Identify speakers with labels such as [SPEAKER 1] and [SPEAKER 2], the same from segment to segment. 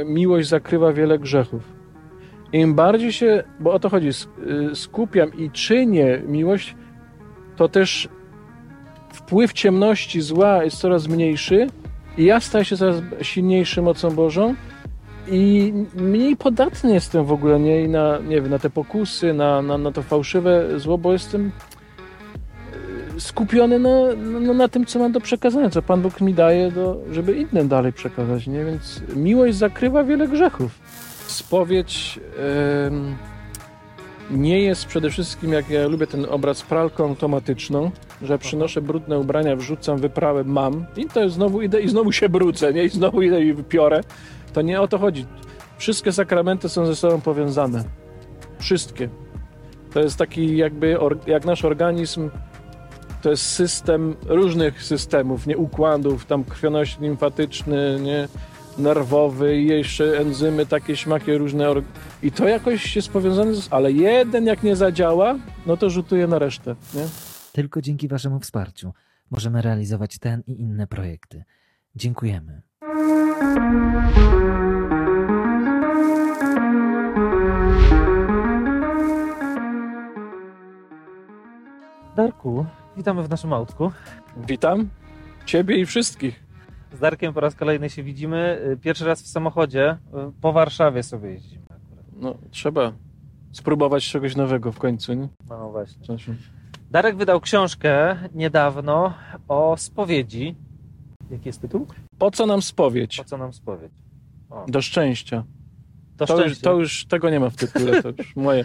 [SPEAKER 1] e, miłość zakrywa wiele grzechów. Im bardziej się, bo o to chodzi, y, skupiam i czynię miłość, to też wpływ ciemności, zła jest coraz mniejszy i ja staję się coraz silniejszy mocą Bożą i mniej podatny jestem w ogóle nie, na, nie wiem, na te pokusy, na, na, na to fałszywe zło, bo jestem skupiony na, na, na, tym, co mam do przekazania, co Pan Bóg mi daje, do, żeby innym dalej przekazać. Nie? Więc miłość zakrywa wiele grzechów. Spowiedź nie jest przede wszystkim, jak ja lubię ten obraz, pralką automatyczną, że przynoszę brudne ubrania, wrzucam, wyprawę, mam i to znowu idę i znowu się brudzę, nie? I znowu idę i wypiorę. To nie o to chodzi. Wszystkie sakramenty są ze sobą powiązane. Wszystkie. To jest taki jakby, jak nasz organizm, to jest system różnych systemów, nie układów, tam krwionośny limfatyczny, nie, nerwowy i jeszcze enzymy takie, śmakie różne. I to jakoś jest powiązane, z... ale jeden jak nie zadziała, no to rzutuje na resztę, nie?
[SPEAKER 2] Tylko dzięki Waszemu wsparciu możemy realizować ten i inne projekty. Dziękujemy. Darku, witamy w naszym autku.
[SPEAKER 1] Witam Ciebie i wszystkich.
[SPEAKER 2] Z Darkiem po raz kolejny się widzimy. Pierwszy raz w samochodzie. Po Warszawie sobie jeździmy.
[SPEAKER 1] No, trzeba spróbować czegoś nowego w końcu, nie?
[SPEAKER 2] No właśnie. Darek wydał książkę niedawno o spowiedzi. Jaki jest tytuł?
[SPEAKER 1] Po co nam spowiedź?
[SPEAKER 2] Po co nam spowiedź?
[SPEAKER 1] O. Do szczęścia.
[SPEAKER 2] To.
[SPEAKER 1] Już, to już tego nie ma w tytule, to już moje.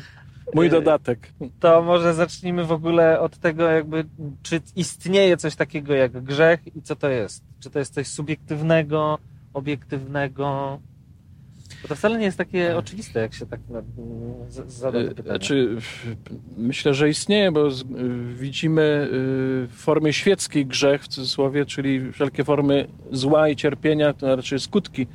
[SPEAKER 1] Mój dodatek.
[SPEAKER 2] To może zacznijmy w ogóle od tego, jakby, czy istnieje coś takiego jak grzech i co to jest? Czy to jest coś subiektywnego, obiektywnego? Bo to wcale nie jest takie oczywiste, jak się tak zada
[SPEAKER 1] pytanie. Znaczy, myślę, że istnieje, bo widzimy y, w formie świeckiej grzech, w cudzysłowie, czyli wszelkie formy zła i cierpienia, to znaczy skutki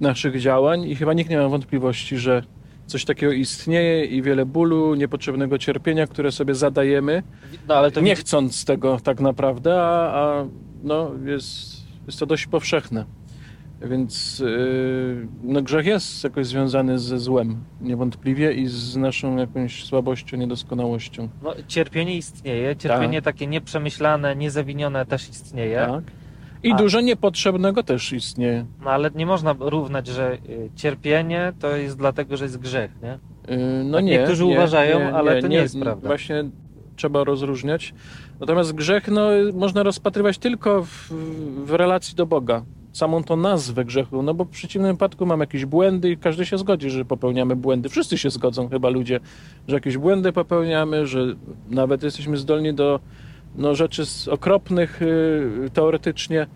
[SPEAKER 1] naszych działań i chyba nikt nie ma wątpliwości, że coś takiego istnieje i wiele bólu, niepotrzebnego cierpienia, które sobie zadajemy, no, nie chcąc tego tak naprawdę, a, a no, jest, jest to dość powszechne. Więc yy, no, grzech jest jakoś związany ze złem, niewątpliwie, i z naszą jakąś słabością, niedoskonałością.
[SPEAKER 2] No, cierpienie istnieje, cierpienie tak. takie nieprzemyślane, niezawinione też istnieje. Tak.
[SPEAKER 1] I A... dużo niepotrzebnego też istnieje.
[SPEAKER 2] No ale nie można równać, że y, cierpienie to jest dlatego, że jest grzech, nie?
[SPEAKER 1] Yy, no tak nie.
[SPEAKER 2] Niektórzy nie, uważają, nie, ale nie, to nie, jest prawda.
[SPEAKER 1] Właśnie trzeba rozróżniać. Natomiast grzech no, można rozpatrywać tylko w, w relacji do Boga samą tą nazwę grzechu, no bo w przeciwnym wypadku mam jakieś błędy i każdy się zgodzi, że popełniamy błędy. Wszyscy się zgodzą chyba ludzie, że jakieś błędy popełniamy, że nawet jesteśmy zdolni do no, rzeczy okropnych y, teoretycznie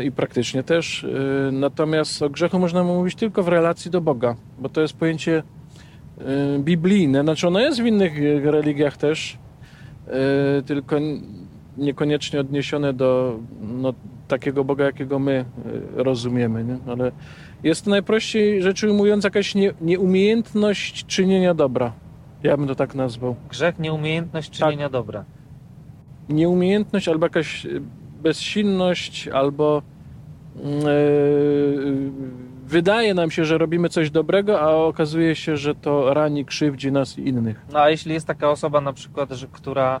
[SPEAKER 1] y, i praktycznie też. Y, natomiast o grzechu można mówić tylko w relacji do Boga, bo to jest pojęcie biblijne. Znaczy ono jest w innych religiach też, tylko niekoniecznie odniesione do no, takiego Boga, jakiego my rozumiemy. Nie? Ale jest to najprościej rzecz ujmując jakaś nie, nieumiejętność czynienia dobra. Ja bym to tak nazwał.
[SPEAKER 2] Grzech, nieumiejętność czynienia tak. dobra.
[SPEAKER 1] Nieumiejętność albo jakaś e, bezsilność, albo yy, wydaje nam się, że robimy coś dobrego, a okazuje się, że to rani, krzywdzi nas i innych.
[SPEAKER 2] No a jeśli jest taka osoba na przykład, że, która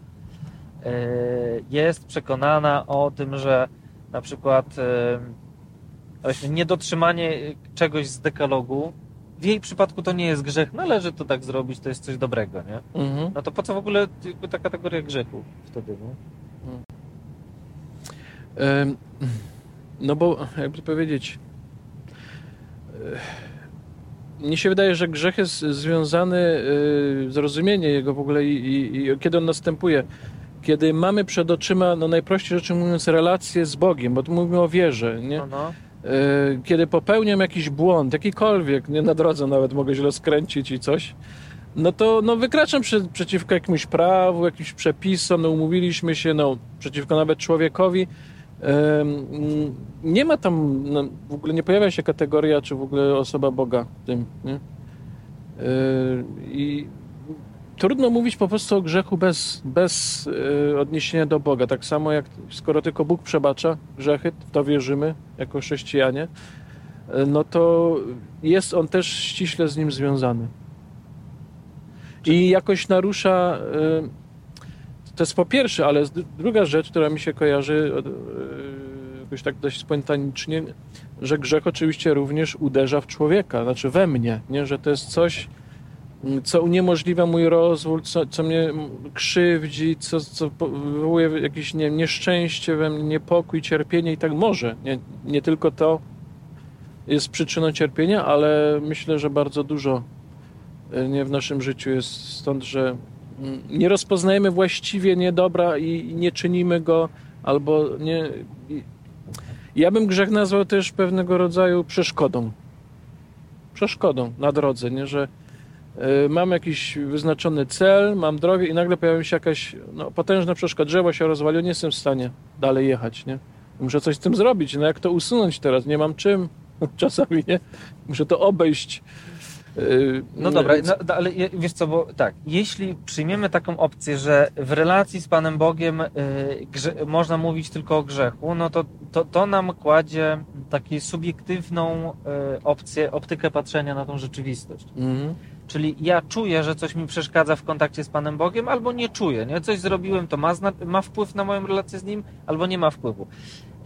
[SPEAKER 2] yy, jest przekonana o tym, że na przykład e, niedotrzymanie czegoś z dekalogu, w jej przypadku to nie jest grzech, należy to tak zrobić, to jest coś dobrego, nie? Mhm. No to po co w ogóle ta kategoria grzechu wtedy, nie?
[SPEAKER 1] Mhm. No bo, jakby powiedzieć, mnie się wydaje, że grzech jest związany, e, zrozumienie jego w ogóle i, i, i kiedy on następuje kiedy mamy przed oczyma, no najprościej rzeczy mówiąc, relacje z Bogiem, bo tu mówimy o wierze, nie? No, no. E, kiedy popełniam jakiś błąd, jakikolwiek, nie na drodze nawet mogę źle skręcić i coś, no to no, wykraczam przy, przeciwko jakimś prawu, jakimś przepisom, no umówiliśmy się, no przeciwko nawet człowiekowi. Nie ma tam, no, w ogóle nie pojawia się kategoria, czy w ogóle osoba Boga w tym, nie? E, I trudno mówić po prostu o grzechu bez, bez yy, odniesienia do Boga. Tak samo jak skoro tylko Bóg przebacza grzechy, to wierzymy jako chrześcijanie, e, no to jest on też ściśle z nim związany. I jakoś narusza. e, To jest po pierwsze, ale druga rzecz, która mi się kojarzy jakoś tak dość spontanicznie, że grzech oczywiście również uderza w człowieka, znaczy we mnie, nie? że to jest coś, co uniemożliwia mój rozwój, co, co mnie krzywdzi, co, co wywołuje jakieś nie, nieszczęście we mnie, niepokój, cierpienie i tak może. Nie, nie tylko to jest przyczyną cierpienia, ale myślę, że bardzo dużo e, nie w naszym życiu jest stąd, że mm, nie rozpoznajemy właściwie niedobra i, nie czynimy go, albo nie. Ja bym grzech nazwał też pewnego rodzaju przeszkodą. Przeszkodą na drodze, nie? że mam jakiś wyznaczony cel, mam drogę i nagle pojawia się jakaś no, potężna przeszkoda. Drzewo się rozwaliło, nie jestem w stanie dalej jechać. Nie? Muszę coś z tym zrobić. No jak to usunąć teraz? Nie mam czym. Czasami nie. Muszę to obejść.
[SPEAKER 2] No dobra,
[SPEAKER 1] więc-
[SPEAKER 2] no, no, ale wiesz co, bo tak, jeśli przyjmiemy taką opcję, że w relacji z Panem Bogiem y, można mówić tylko o grzechu, no to, to, to nam kładzie taką subiektywną y, opcję, optykę patrzenia na tą rzeczywistość.
[SPEAKER 1] Mhm.
[SPEAKER 2] Czyli ja czuję, że coś mi przeszkadza w kontakcie z Panem Bogiem, albo nie czuję. Nie? Coś zrobiłem, to ma, ma wpływ na moją relację z Nim, albo nie ma wpływu.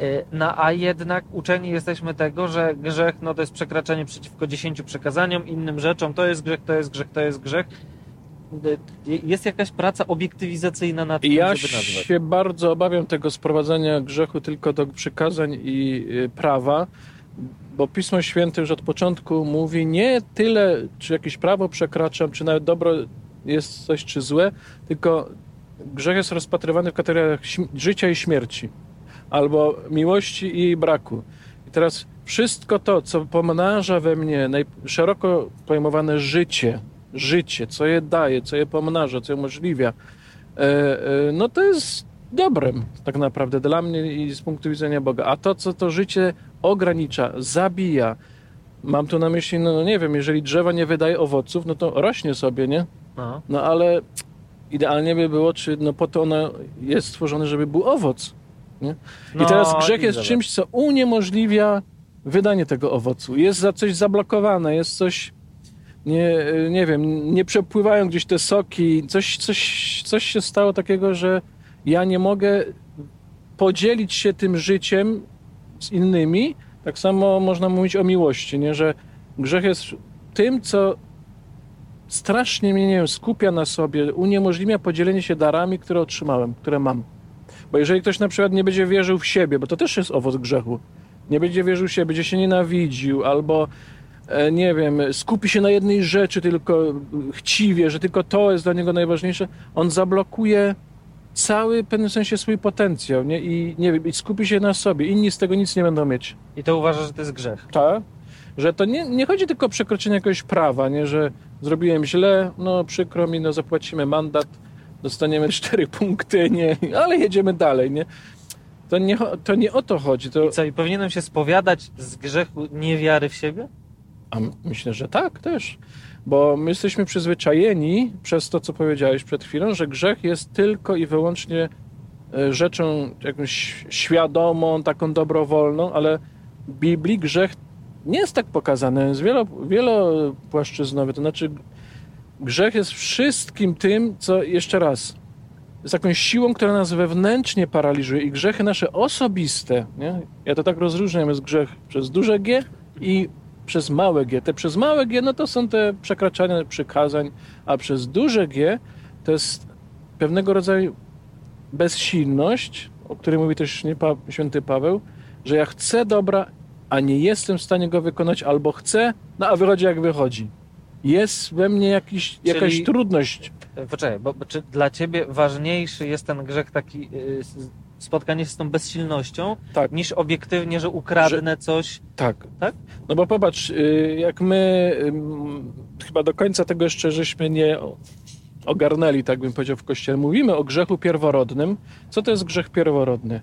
[SPEAKER 2] Y, No a jednak uczeni jesteśmy tego, że grzech no, to jest przekraczanie przeciwko dziesięciu przekazaniom, innym rzeczom. To jest grzech, to jest grzech, to jest grzech. Y, Jest jakaś praca obiektywizacyjna nad tym,
[SPEAKER 1] Ja
[SPEAKER 2] żeby nazwać.
[SPEAKER 1] się bardzo obawiam tego sprowadzania grzechu tylko do przykazań i y, prawa, bo Pismo Święte już od początku mówi nie tyle, czy jakieś prawo przekraczam, czy nawet dobro jest coś, czy złe, tylko grzech jest rozpatrywany w kategoriach życia i śmierci, albo miłości i jej braku. I teraz wszystko to, co pomnaża we mnie szeroko pojmowane życie, życie, co je daje, co je pomnaża, co je umożliwia, e, e, no to jest dobrem tak naprawdę dla mnie i z punktu widzenia Boga. A to, co to życie ogranicza, zabija, mam tu na myśli, no nie wiem, jeżeli drzewo nie wydaje owoców, no to rośnie sobie, nie?
[SPEAKER 2] No.
[SPEAKER 1] No ale idealnie by było, czy no po to ono jest stworzone, żeby był owoc. Nie? I
[SPEAKER 2] No,
[SPEAKER 1] teraz grzech
[SPEAKER 2] i
[SPEAKER 1] jest
[SPEAKER 2] zobacz.
[SPEAKER 1] czymś, co uniemożliwia wydanie tego owocu. Jest za coś zablokowane, jest coś, nie, nie wiem, nie przepływają gdzieś te soki, coś, coś, coś się stało takiego, że ja nie mogę podzielić się tym życiem z innymi. Tak samo można mówić o miłości, nie? że grzech jest tym, co strasznie mnie, nie wiem, skupia na sobie, uniemożliwia podzielenie się darami, które otrzymałem, które mam. Bo jeżeli ktoś na przykład nie będzie wierzył w siebie, bo to też jest owoc grzechu, nie będzie wierzył w siebie, będzie się nienawidził, albo e, nie wiem, skupi się na jednej rzeczy tylko chciwie, że tylko to jest dla niego najważniejsze, on zablokuje cały w pewnym sensie swój potencjał nie? i nie wiem, i skupi się na sobie. Inni z tego nic nie będą mieć.
[SPEAKER 2] I to uważasz, że to jest grzech.
[SPEAKER 1] Tak? Że to nie, nie chodzi tylko o przekroczenie jakiegoś prawa, nie? że zrobiłem źle, no przykro mi, no zapłacimy mandat, dostaniemy cztery punkty, nie? ale jedziemy dalej. Nie? To, nie, to nie o to chodzi. To,
[SPEAKER 2] I co, i powinienem się spowiadać z grzechu niewiary w siebie?
[SPEAKER 1] a myślę, że tak też. Bo my jesteśmy przyzwyczajeni przez to, co powiedziałeś przed chwilą, że grzech jest tylko i wyłącznie e, rzeczą jakąś świadomą, taką dobrowolną, ale w Biblii grzech nie jest tak pokazany, jest wielo, wielopłaszczyznowy. To znaczy, grzech jest wszystkim tym, co jeszcze raz. Jest jakąś siłą, która nas wewnętrznie paraliżuje i grzechy nasze osobiste, nie? ja to tak rozróżniam, jest grzech przez duże G i przez małe G. Te przez małe G, no to są te przekraczania przykazań, a przez duże G to jest pewnego rodzaju bezsilność, o której mówi też święty Paweł, że ja chcę dobra, a nie jestem w stanie go wykonać, albo chcę, no a wychodzi jak wychodzi. Jest we mnie jakiś, jakaś
[SPEAKER 2] Czyli-
[SPEAKER 1] trudność.
[SPEAKER 2] E, Poczekaj, bo, bo czy dla ciebie ważniejszy jest ten grzech taki y, s- spotkanie się z tą bezsilnością,
[SPEAKER 1] Tak.
[SPEAKER 2] niż obiektywnie, że ukradnę coś?
[SPEAKER 1] Tak.
[SPEAKER 2] Tak?
[SPEAKER 1] No bo popatrz, y, jak my ym, chyba do końca tego jeszcze żeśmy nie ogarnęli, tak bym powiedział, w Kościele. Mówimy o grzechu pierworodnym. Co to jest grzech pierworodny?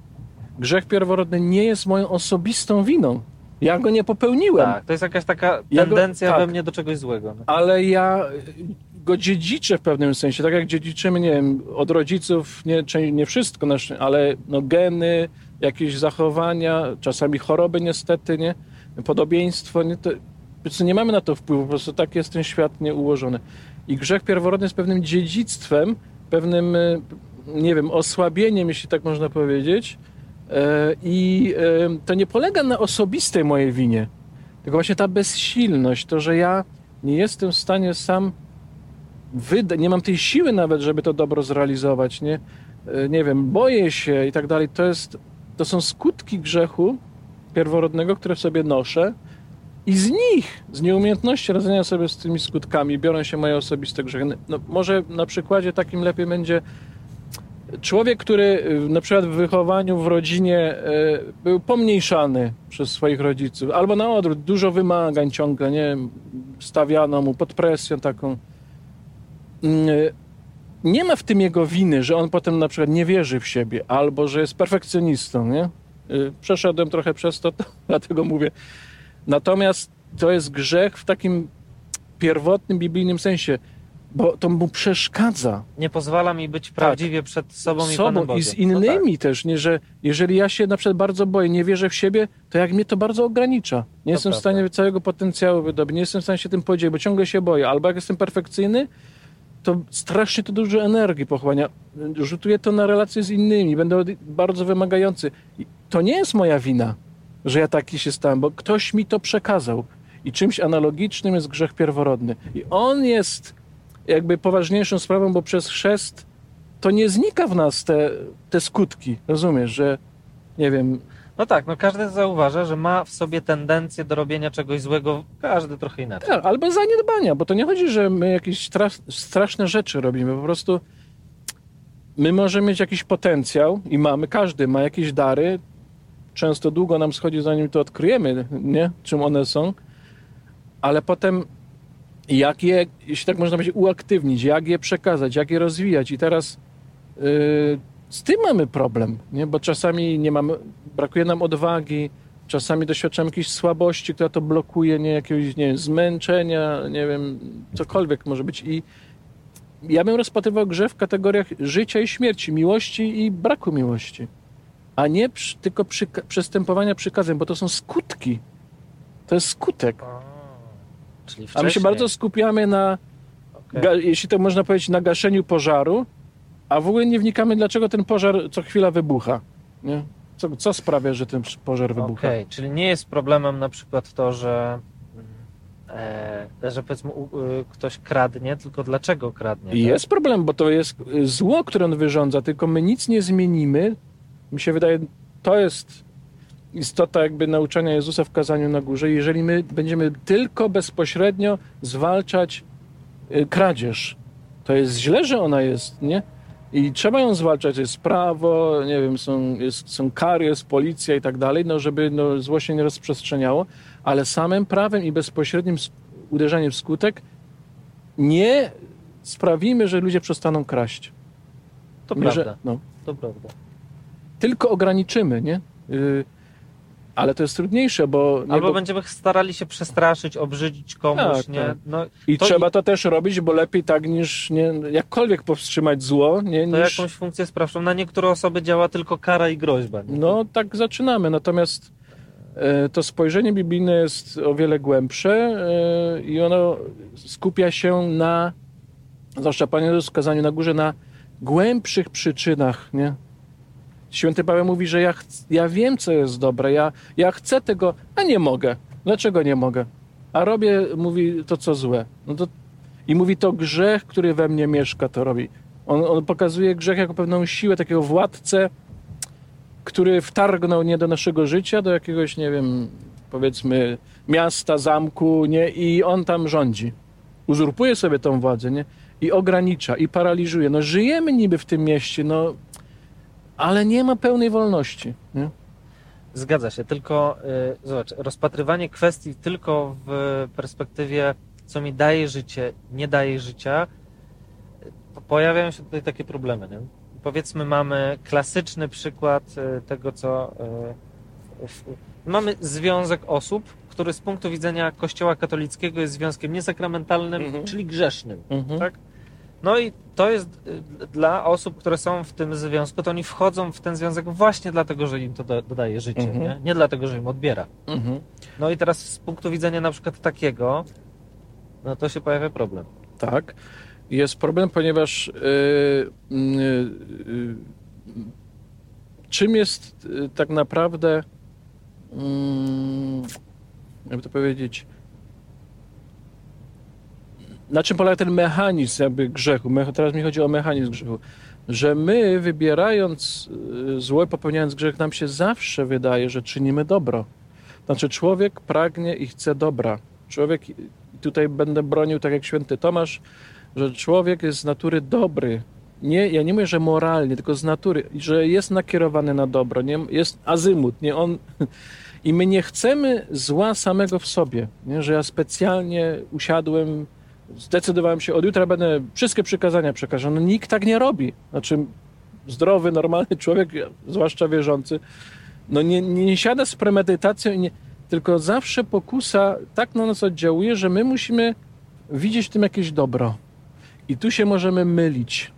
[SPEAKER 1] Grzech pierworodny nie jest moją osobistą winą. Ja go nie popełniłem,
[SPEAKER 2] Tak, to jest jakaś taka
[SPEAKER 1] Ja go-
[SPEAKER 2] tendencja
[SPEAKER 1] tak.
[SPEAKER 2] we mnie do czegoś złego. No.
[SPEAKER 1] ale ja go dziedziczę w pewnym sensie. Tak jak dziedziczymy, nie wiem, od rodziców, nie, nie wszystko, ale no, geny, jakieś zachowania, czasami choroby niestety, nie? podobieństwo. Nie, to, nie mamy na to wpływu, po prostu tak jest ten świat nieułożony. I grzech pierworodny jest pewnym dziedzictwem, pewnym, nie wiem, osłabieniem, jeśli tak można powiedzieć. E, I e, to nie polega na osobistej mojej winie, tylko właśnie ta bezsilność, to, że ja nie jestem w stanie sam wydać, nie mam tej siły nawet, żeby to dobro zrealizować, nie, nie wiem, boję się i tak dalej. To, jest, to są skutki grzechu pierworodnego, które w sobie noszę i z nich, z nieumiejętności radzenia sobie z tymi skutkami, biorą się moje osobiste grzechy. No, może na przykładzie takim lepiej będzie człowiek, który na przykład w wychowaniu w rodzinie e, był pomniejszany przez swoich rodziców, albo na odwrót, dużo wymagań ciągle, nie stawiano mu pod presją taką. Mm, e, nie ma w tym jego winy, że on potem na przykład nie wierzy w siebie, albo że jest perfekcjonistą, nie? Przeszedłem trochę przez to, to dlatego mówię, Natomiast to jest grzech w takim pierwotnym biblijnym sensie, bo to mu przeszkadza.
[SPEAKER 2] Nie pozwala mi być tak. prawdziwie przed sobą, sobą i Panem Bogiem.
[SPEAKER 1] I z innymi no tak. też, nie, że jeżeli ja się na przykład bardzo boję, nie wierzę w siebie, to jak mnie to bardzo ogranicza. Nie to jestem prawda. w stanie całego potencjału wydobyć, nie jestem w stanie się tym podzielić, bo ciągle się boję. Albo jak jestem perfekcyjny, to strasznie to dużo energii pochłania. Rzutuję to na relacje z innymi, będę bardzo wymagający. I to nie jest moja wina że ja taki się stałem, bo ktoś mi to przekazał. I czymś analogicznym jest grzech pierworodny. I on jest jakby poważniejszą sprawą, bo przez chrzest to nie znika w nas te, te skutki. Rozumiesz, że nie wiem.
[SPEAKER 2] No tak, no każdy zauważa, że ma w sobie tendencję do robienia czegoś złego, każdy trochę inaczej.
[SPEAKER 1] Tak, albo zaniedbania, bo to nie chodzi, że my jakieś straszne rzeczy robimy, po prostu my możemy mieć jakiś potencjał i mamy, każdy ma jakieś dary, często długo nam schodzi, zanim to odkryjemy, nie? czym one są, ale potem jak je, jeśli tak można powiedzieć, uaktywnić, jak je przekazać, jak je rozwijać. I teraz yy, z tym mamy problem, nie? bo czasami nie mamy, brakuje nam odwagi, czasami doświadczamy jakiejś słabości, która to blokuje, nie jakiegoś nie wiem, zmęczenia, nie wiem, cokolwiek może być. I ja bym rozpatrywał grze w kategoriach życia i śmierci, miłości i braku miłości a nie przy, tylko przy, przestępowania przykazem, bo to są skutki. To jest skutek. Czyli a my się bardzo skupiamy na, okay. jeśli to można powiedzieć, na gaszeniu pożaru, a w ogóle nie wnikamy, dlaczego ten pożar co chwila wybucha. Nie? Co, co sprawia, że ten pożar wybucha?
[SPEAKER 2] Okay. Czyli nie jest problemem na przykład to, że e, że powiedzmy ktoś kradnie, tylko dlaczego kradnie? Tak?
[SPEAKER 1] Jest problem, bo to jest zło, które on wyrządza, tylko my nic nie zmienimy, mi się wydaje, to jest istota jakby nauczania Jezusa w kazaniu na górze. Jeżeli my będziemy tylko bezpośrednio zwalczać y, kradzież, to jest źle, że ona jest, nie? I trzeba ją zwalczać, jest prawo, nie wiem, są, jest, są kary, jest policja i tak dalej, no żeby no, zło się nie rozprzestrzeniało, ale samym prawem i bezpośrednim uderzeniem w skutek nie sprawimy, że ludzie przestaną kraść.
[SPEAKER 2] To nie, prawda. Że, no. To prawda
[SPEAKER 1] tylko ograniczymy, nie? Yy, ale to jest trudniejsze, bo...
[SPEAKER 2] Albo bo... będziemy starali się przestraszyć, obrzydzić komuś, tak, nie? Tak.
[SPEAKER 1] No, I to trzeba i... to też robić, bo lepiej tak niż nie, jakkolwiek powstrzymać zło, nie?
[SPEAKER 2] To niż... jakąś funkcję sprawczą. Na niektóre osoby działa tylko kara i groźba. Nie?
[SPEAKER 1] No tak zaczynamy, natomiast e, to spojrzenie biblijne jest o wiele głębsze e, i ono skupia się na, zwłaszcza Panie Jezus w kazaniu na górze, na głębszych przyczynach, nie? Święty Paweł mówi, że ja, ja wiem, co jest dobre, ja, ja chcę tego, a nie mogę. Dlaczego nie mogę? A robię, mówi, to co złe. No to, I mówi, to grzech, który we mnie mieszka, to robi. On, on pokazuje grzech jako pewną siłę, takiego władcę, który wtargnął nie do naszego życia, do jakiegoś, nie wiem, powiedzmy, miasta, zamku, nie? I on tam rządzi. Uzurpuje sobie tą władzę, nie? I ogranicza, i paraliżuje. No żyjemy niby w tym mieście, no ale nie ma pełnej wolności. Nie?
[SPEAKER 2] Zgadza się, tylko yy, zobacz, rozpatrywanie kwestii tylko w perspektywie, co mi daje życie, nie daje życia, pojawiają się tutaj takie problemy. Nie? Powiedzmy, mamy klasyczny przykład y, tego, co. Yy, mamy związek osób, który z punktu widzenia Kościoła katolickiego jest związkiem niesakramentalnym, mhm. czyli grzesznym. Mhm. Tak? No i to jest y, dla osób, które są w tym związku, to oni wchodzą w ten związek właśnie dlatego, że im to do, dodaje życie,
[SPEAKER 1] Mhm.
[SPEAKER 2] nie? nie dlatego, że im odbiera.
[SPEAKER 1] Mhm.
[SPEAKER 2] No i teraz z punktu widzenia na przykład takiego, no to się pojawia problem.
[SPEAKER 1] Tak. Jest problem, ponieważ yy, yy, yy, czym jest yy, tak naprawdę, yy, jakby to powiedzieć, na czym polega ten mechanizm jakby grzechu? Teraz mi chodzi o mechanizm grzechu. Że my wybierając yy, złe, popełniając grzech, nam się zawsze wydaje, że czynimy dobro. Znaczy człowiek pragnie i chce dobra. Człowiek, tutaj będę bronił tak jak święty Tomasz, że człowiek jest z natury dobry. Nie, ja nie mówię, że moralnie, tylko z natury, że jest nakierowany na dobro, nie, jest azymut, nie on. I my nie chcemy zła samego w sobie, nie? że ja specjalnie usiadłem, zdecydowałem się, od jutra będę wszystkie przykazania przekażę. No nikt tak nie robi. Znaczy zdrowy, normalny człowiek, zwłaszcza wierzący, no nie, nie siada z premedytacją, nie, tylko zawsze pokusa tak na nas oddziałuje, że my musimy widzieć w tym jakieś dobro. I tu się możemy mylić.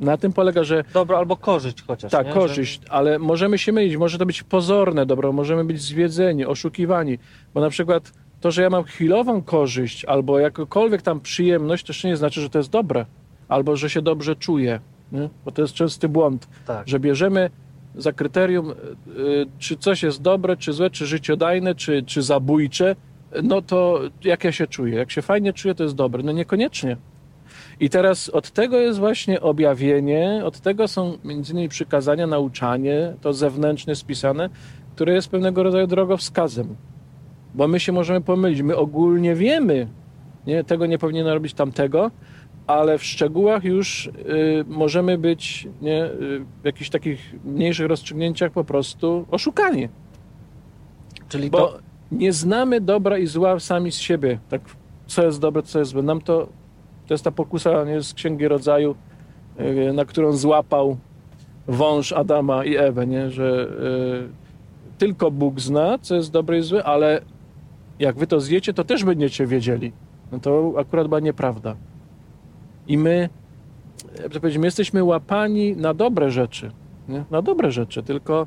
[SPEAKER 1] Na tym polega, że
[SPEAKER 2] Dobro albo korzyść chociaż.
[SPEAKER 1] tak,
[SPEAKER 2] nie?
[SPEAKER 1] korzyść, ale możemy się mylić. Może to być pozorne dobro, możemy być zwiedzeni, oszukiwani. Bo na przykład to, że ja mam chwilową korzyść albo jakąkolwiek tam przyjemność, to jeszcze nie znaczy, że to jest dobre. Albo, że się dobrze czuję. Nie? Bo to jest częsty błąd,
[SPEAKER 2] Że, tak.
[SPEAKER 1] że bierzemy za kryterium, y, y, czy coś jest dobre, czy złe, czy życiodajne, czy, czy zabójcze, no to jak ja się czuję? Jak się fajnie czuję, to jest dobre. No niekoniecznie. I teraz od tego jest właśnie objawienie, od tego są między innymi przykazania, nauczanie, to zewnętrzne spisane, które jest pewnego rodzaju drogowskazem. Bo my się możemy pomylić. My ogólnie wiemy, nie, tego nie powinien robić tamtego, ale w szczegółach już y, możemy być nie, y, w jakichś takich mniejszych rozstrzygnięciach po prostu oszukani.
[SPEAKER 2] Czyli
[SPEAKER 1] Bo
[SPEAKER 2] to,
[SPEAKER 1] nie znamy dobra i zła sami z siebie. Tak, co jest dobre, co jest złe. Nam to, to jest ta pokusa nie, z Księgi Rodzaju, y, na którą złapał wąż Adama i Ewę, nie? że y, tylko Bóg zna, co jest dobre i złe, ale jak wy to zjecie, to też będziecie wiedzieli. No to akurat była nieprawda. I my, jakby to powiedzieć, my jesteśmy łapani na dobre rzeczy. Nie? Na dobre rzeczy, tylko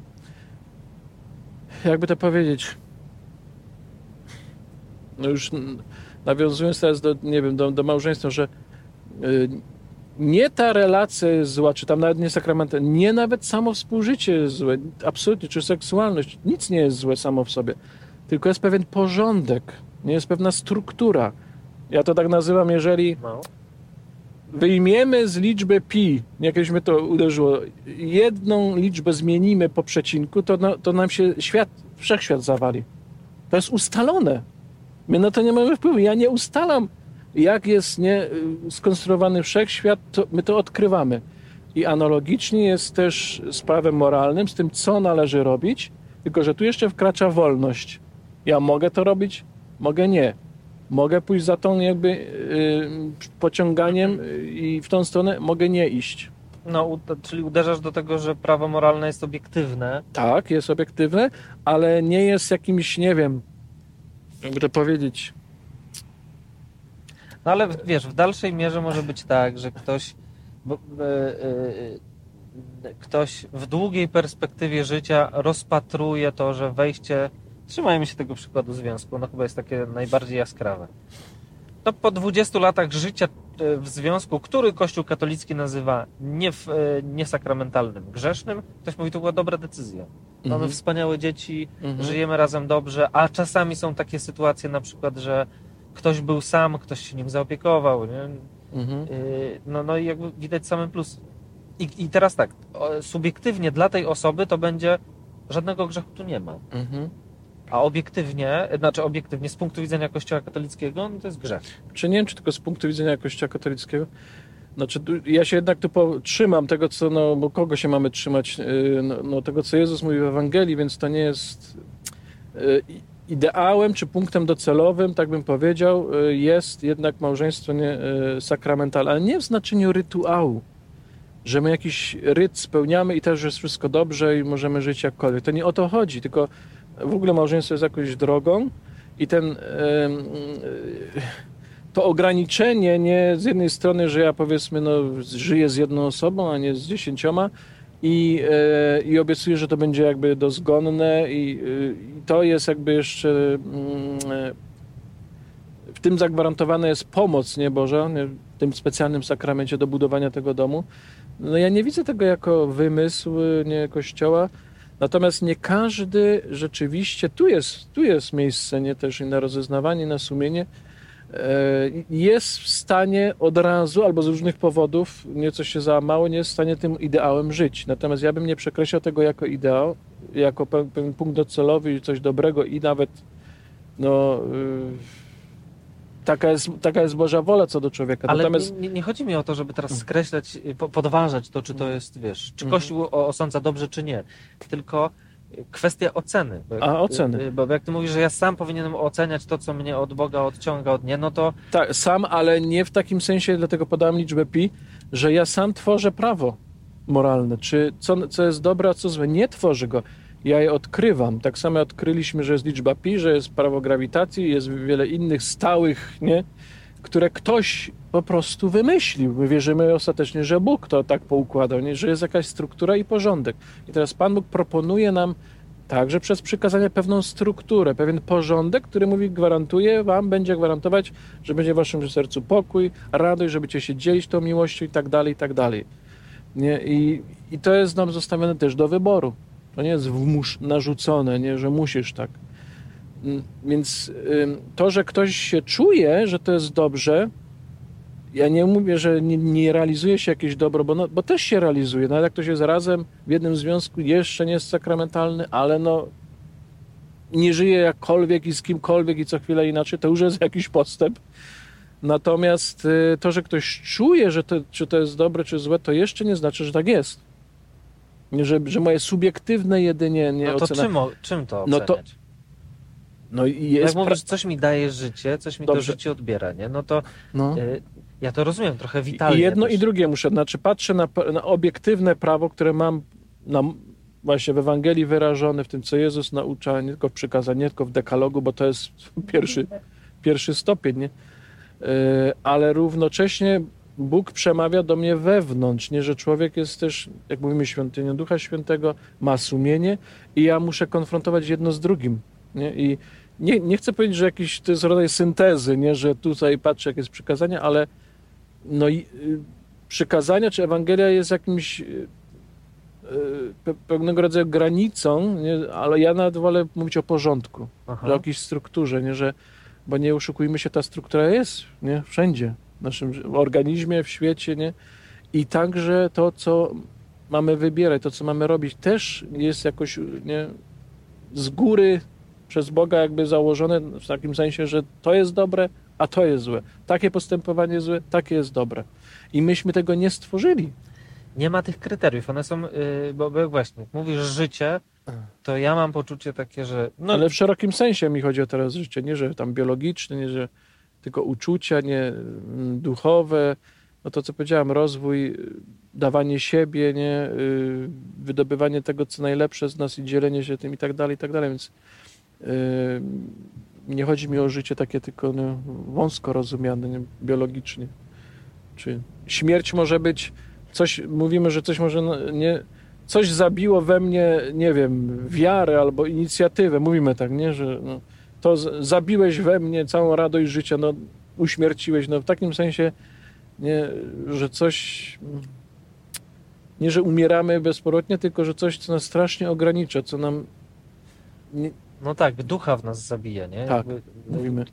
[SPEAKER 1] jakby to powiedzieć, no już nawiązując teraz do, nie wiem, do, do małżeństwa, że y, nie ta relacja zła, czy tam nawet nie sakramentalna, nie nawet samo współżycie jest złe, absolutnie, czy seksualność, nic nie jest złe samo w sobie, tylko jest pewien porządek, nie jest pewna struktura. Ja to tak nazywam, jeżeli
[SPEAKER 2] no,
[SPEAKER 1] wyjmiemy z liczby pi, jakieś mnie to uderzyło, jedną liczbę zmienimy po przecinku, to, to nam się świat, wszechświat zawali. To jest ustalone. My na to nie mamy wpływu. Ja nie ustalam, jak jest nie, y, skonstruowany wszechświat, to my to odkrywamy. I analogicznie jest też z prawem moralnym, z tym, co należy robić, tylko że tu jeszcze wkracza wolność. Ja mogę to robić, mogę nie. Mogę pójść za tą jakby y, pociąganiem y, i w tą stronę mogę nie iść.
[SPEAKER 2] no czyli uderzasz do tego, że prawo moralne jest obiektywne.
[SPEAKER 1] Tak, jest obiektywne, ale nie jest jakimś, nie wiem, jakby to powiedzieć,
[SPEAKER 2] No ale wiesz, w dalszej mierze może być tak, że ktoś, e, e, ktoś w długiej perspektywie życia rozpatruje to, że wejście, trzymajmy się tego przykładu związku, no chyba jest takie najbardziej jaskrawe. To po 20 latach życia e, w związku, który Kościół katolicki nazywa e, niesakramentalnym, grzesznym, ktoś mówi, to była dobra decyzja. Mamy
[SPEAKER 1] Mhm.
[SPEAKER 2] wspaniałe dzieci,
[SPEAKER 1] Mhm.
[SPEAKER 2] żyjemy razem dobrze, a czasami są takie sytuacje na przykład, że ktoś był sam, ktoś się nim zaopiekował, nie?
[SPEAKER 1] Mhm.
[SPEAKER 2] Yy, No, no i jakby widać same plusy. I, I teraz tak, subiektywnie dla tej osoby to będzie żadnego grzechu tu nie ma.
[SPEAKER 1] Mhm.
[SPEAKER 2] A obiektywnie, znaczy obiektywnie z punktu widzenia Kościoła katolickiego, no to jest grzech.
[SPEAKER 1] Czy nie wiem, czy tylko z punktu widzenia Kościoła katolickiego, znaczy ja się jednak tu trzymam tego, co, no, bo kogo się mamy trzymać, Yy, no, no, tego, co Jezus mówi w Ewangelii, więc to nie jest yy, ideałem, czy punktem docelowym, tak bym powiedział, yy, jest jednak małżeństwo nie, sakramentalne, ale nie w znaczeniu rytuału, że my jakiś ryt spełniamy i też jest wszystko dobrze i możemy żyć jakkolwiek. To nie o to chodzi, tylko w ogóle małżeństwo jest jakąś drogą i ten, y, to ograniczenie nie z jednej strony, że ja powiedzmy no, żyję z jedną osobą, a nie z dziesięcioma i, e, i obiecuję, że to będzie jakby dozgonne i, e, i to jest jakby jeszcze mm, e, w tym zagwarantowana jest pomoc nie Boża, nie, w tym specjalnym sakramencie do budowania tego domu. No ja nie widzę tego jako wymysł nie Kościoła, natomiast nie każdy rzeczywiście, tu jest, tu jest miejsce nie też i na rozeznawanie, na sumienie, E, jest w stanie od razu albo z różnych powodów, nieco się załamało, nie jest w stanie tym ideałem żyć. Natomiast ja bym nie przekreślał tego jako ideał, jako pewien punkt docelowy i coś dobrego i nawet no, y, taka jest, taka jest Boża wola co do człowieka.
[SPEAKER 2] Ale Natomiast... nie, nie, chodzi mi o to, żeby teraz skreślać, podważać to, czy to jest, wiesz, czy mhm. Kościół osądza dobrze, czy nie. Tylko kwestia oceny.
[SPEAKER 1] Bo jak, A, oceny.
[SPEAKER 2] Y, bo jak ty mówisz, że ja sam powinienem oceniać to, co mnie od Boga odciąga od nie, no to...
[SPEAKER 1] Tak, sam, ale nie w takim sensie, dlatego podałem liczbę pi, że ja sam tworzę prawo moralne, czy co, co jest dobre, a co złe. Nie tworzę go. Ja je odkrywam. Tak samo odkryliśmy, że jest liczba pi, że jest prawo grawitacji, jest wiele innych stałych, nie? które ktoś po prostu wymyślił. My wierzymy ostatecznie, że Bóg to tak poukładał, nie? że jest jakaś struktura i porządek. I teraz Pan Bóg proponuje nam także przez przykazanie pewną strukturę, pewien porządek, który mówi, gwarantuje wam, będzie gwarantować, że będzie w waszym sercu pokój, radość, że będziecie się dzielić tą miłością i tak dalej, i tak dalej. Nie? I, I to jest nam zostawione też do wyboru. To nie jest narzucone, nie? że musisz tak. Więc to, że ktoś się czuje, że to jest dobrze, ja nie mówię, że nie, nie, realizuje się jakieś dobro, bo, no, bo też się realizuje. Nawet jak ktoś jest razem w jednym związku, jeszcze nie jest sakramentalny, ale no nie żyje jakkolwiek i z kimkolwiek i co chwilę inaczej, to już jest jakiś podstęp. Natomiast y, to, że ktoś czuje, że to, czy to jest dobre, czy złe, to jeszcze nie znaczy, że tak jest. Że, że moje subiektywne jedynie nie
[SPEAKER 2] no to
[SPEAKER 1] ocena...
[SPEAKER 2] czym, czym to oceniać? No to,
[SPEAKER 1] no i jest...
[SPEAKER 2] Jak mówisz, coś mi daje życie, coś mi Dobrze. to życie odbiera, nie? No to no. Y, ja to rozumiem trochę witalnie.
[SPEAKER 1] I jedno
[SPEAKER 2] też.
[SPEAKER 1] i drugie muszę, znaczy patrzę na, na obiektywne prawo, które mam na, właśnie w Ewangelii wyrażone, w tym, co Jezus naucza, nie tylko w przykazaniu, nie tylko w dekalogu, bo to jest pierwszy, pierwszy stopień, nie? E, ale równocześnie Bóg przemawia do mnie wewnątrz, nie, że człowiek jest też, jak mówimy, świątynią Ducha Świętego, ma sumienie i ja muszę konfrontować jedno z drugim. Nie? I nie, nie chcę powiedzieć, że jakiś to jest rodzaj syntezy, nie, że tutaj patrzę, jakie jest przykazanie, ale no i y, przykazania czy Ewangelia jest jakimś y, y, pewnego rodzaju granicą, nie? ale ja nawet wolę mówić o porządku, Aha. o jakiejś strukturze, nie? Że, bo nie oszukujmy się, ta struktura jest nie? wszędzie, w naszym organizmie, w świecie, nie? I także to, co mamy wybierać, to, co mamy robić, też jest jakoś nie? z góry przez Boga jakby założone w takim sensie, że to jest dobre, a to jest złe. Takie postępowanie jest złe, takie jest dobre. I myśmy tego nie stworzyli.
[SPEAKER 2] Nie ma tych kryteriów. One są, yy, bo, bo właśnie, mówisz życie, to ja mam poczucie takie, że...
[SPEAKER 1] No, ale w szerokim sensie mi chodzi o teraz życie, nie, że tam biologiczne, nie, że tylko uczucia, nie mm, duchowe, no to co powiedziałem, rozwój, y, dawanie siebie, nie, y, wydobywanie tego, co najlepsze z nas i dzielenie się tym i tak dalej, i tak dalej, więc nie chodzi mi o życie takie tylko no, wąsko rozumiane, nie, biologicznie. Czy śmierć może być coś, mówimy, że coś może no, nie, coś zabiło we mnie, nie wiem, wiarę albo inicjatywę, mówimy tak, nie, że no, to zabiłeś we mnie całą radość życia, no uśmierciłeś, no w takim sensie, nie, że coś, nie, że umieramy bezpowrotnie, tylko, że coś, co nas strasznie ogranicza, co nam
[SPEAKER 2] nie, no tak, ducha w nas zabija, nie?
[SPEAKER 1] Tak, Jakby... mówimy.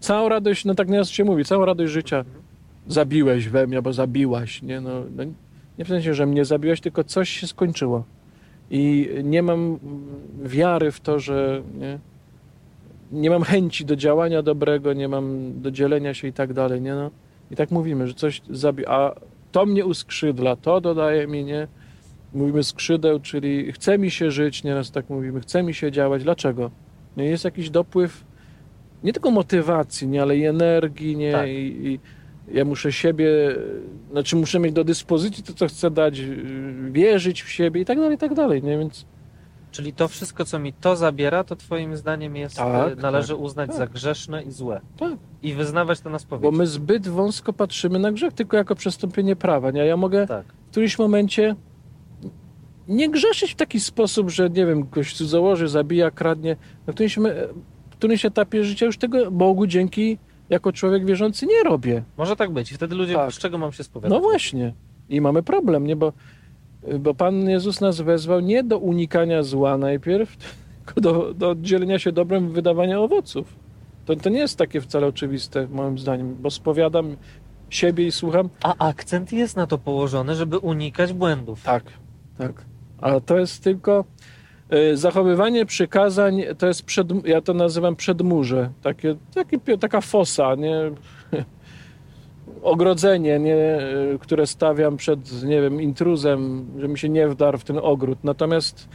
[SPEAKER 1] Całą radość, no tak nieraz się mówi, całą radość życia zabiłeś we mnie, bo zabiłaś, nie? No, no, nie w sensie, że mnie zabiłaś, tylko coś się skończyło. I nie mam wiary w to, że nie, nie mam chęci do działania dobrego, nie mam do dzielenia się i tak dalej, nie? No. I tak mówimy, że coś zabija, a to mnie uskrzydla, to dodaje mi, nie? mówimy skrzydeł, czyli chce mi się żyć, nieraz tak mówimy, chce mi się działać. Dlaczego? No jest jakiś dopływ nie tylko motywacji, nie, ale i energii, nie? Tak. I, I, ja muszę siebie, znaczy muszę mieć do dyspozycji to, co chcę dać, wierzyć w siebie i tak dalej, i tak dalej, nie? Więc
[SPEAKER 2] Czyli to wszystko, co mi to zabiera, to twoim zdaniem jest,
[SPEAKER 1] Tak,
[SPEAKER 2] e, należy
[SPEAKER 1] tak,
[SPEAKER 2] uznać
[SPEAKER 1] tak.
[SPEAKER 2] za grzeszne i złe.
[SPEAKER 1] Tak.
[SPEAKER 2] I wyznawać to na
[SPEAKER 1] Bo
[SPEAKER 2] spowiedzi.
[SPEAKER 1] my zbyt wąsko patrzymy na grzech, tylko jako przestąpienie prawa. Nie? Ja mogę
[SPEAKER 2] Tak.
[SPEAKER 1] w którymś momencie nie grzeszyć w taki sposób, że nie wiem, ktoś cudzołoży, zabija, kradnie. Na którymś, w którymś etapie życia już tego Bogu dzięki jako człowiek wierzący nie robię.
[SPEAKER 2] Może tak być. I wtedy ludzie,
[SPEAKER 1] Tak.
[SPEAKER 2] z czego mam się spowiadać?
[SPEAKER 1] No właśnie. I mamy problem, nie? Bo, bo Pan Jezus nas wezwał nie do unikania zła najpierw, tylko do, do oddzielenia się dobrem, wydawania owoców. To, to nie jest takie wcale oczywiste, moim zdaniem, bo spowiadam siebie i słucham.
[SPEAKER 2] A akcent jest na to położony, żeby unikać błędów.
[SPEAKER 1] Tak, tak. Ale to jest tylko y, zachowywanie przykazań, to jest przed, ja to nazywam przedmurze, takie, takie, taka fosa, nie? Ogrodzenie, nie? Które stawiam przed, nie wiem, intruzem, że mi się nie wdarł w ten ogród. Natomiast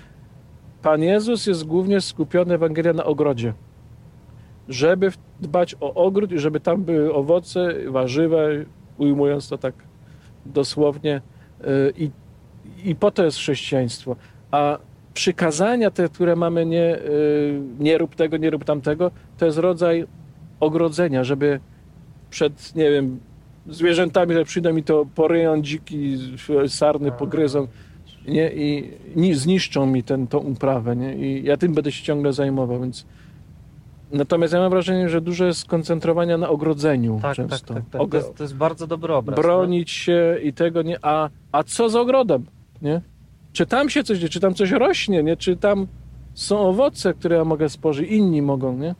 [SPEAKER 1] Pan Jezus jest głównie skupiony Ewangelia na ogrodzie. Żeby dbać o ogród i żeby tam były owoce, warzywa, ujmując to tak dosłownie. y, I i po to jest chrześcijaństwo. A przykazania te, które mamy, nie, y, nie rób tego, nie rób tamtego, to jest rodzaj ogrodzenia, żeby przed, nie wiem, zwierzętami, które przyjdą i to poryją dziki, sarny pogryzą nie? i ni- zniszczą mi ten, tą uprawę. Nie? I ja tym będę się ciągle zajmował, więc Natomiast ja mam wrażenie, że dużo jest skoncentrowania na ogrodzeniu
[SPEAKER 2] Tak, tak,
[SPEAKER 1] często.
[SPEAKER 2] tak. tak.
[SPEAKER 1] Ogro-
[SPEAKER 2] To, jest, to jest bardzo dobry obraz.
[SPEAKER 1] bronić się i tego nie. A, a co z ogrodem? Nie? Czy tam się coś dzieje, czy tam coś rośnie, nie? Czy tam są owoce, które ja mogę spożyć, inni mogą, nie?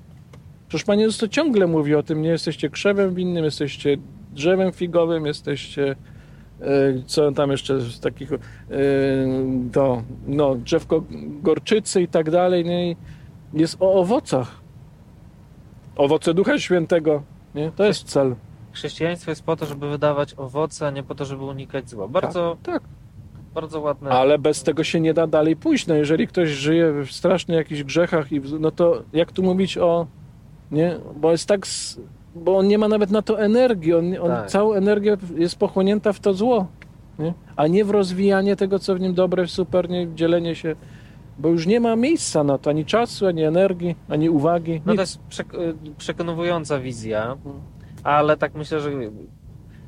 [SPEAKER 1] Przecież Pan Jezus to ciągle mówi o tym, nie jesteście krzewem winnym, jesteście drzewem figowym, jesteście e, co tam jeszcze z takich e, to, no, drzewko gorczycy i tak dalej, nie? Jest o owocach. Owoce Ducha Świętego, nie? To jest cel.
[SPEAKER 2] Chrześcijaństwo jest po to, żeby wydawać owoce, a nie po to, żeby unikać zła. Bardzo,
[SPEAKER 1] Tak.
[SPEAKER 2] bardzo ładne.
[SPEAKER 1] Ale bez tego się nie da dalej pójść. No jeżeli ktoś żyje w strasznych jakichś grzechach, i no to jak tu mówić o... Nie? Bo jest tak... Bo on nie ma nawet na to energii. On, on
[SPEAKER 2] Tak.
[SPEAKER 1] Całą energię jest pochłonięta w to zło. Nie? A nie w rozwijanie tego, co w nim dobre, super, nie dzielenie się. Bo już nie ma miejsca na to. Ani czasu, ani energii, ani uwagi.
[SPEAKER 2] No
[SPEAKER 1] nic.
[SPEAKER 2] to jest y, przekonująca wizja, ale tak myślę, że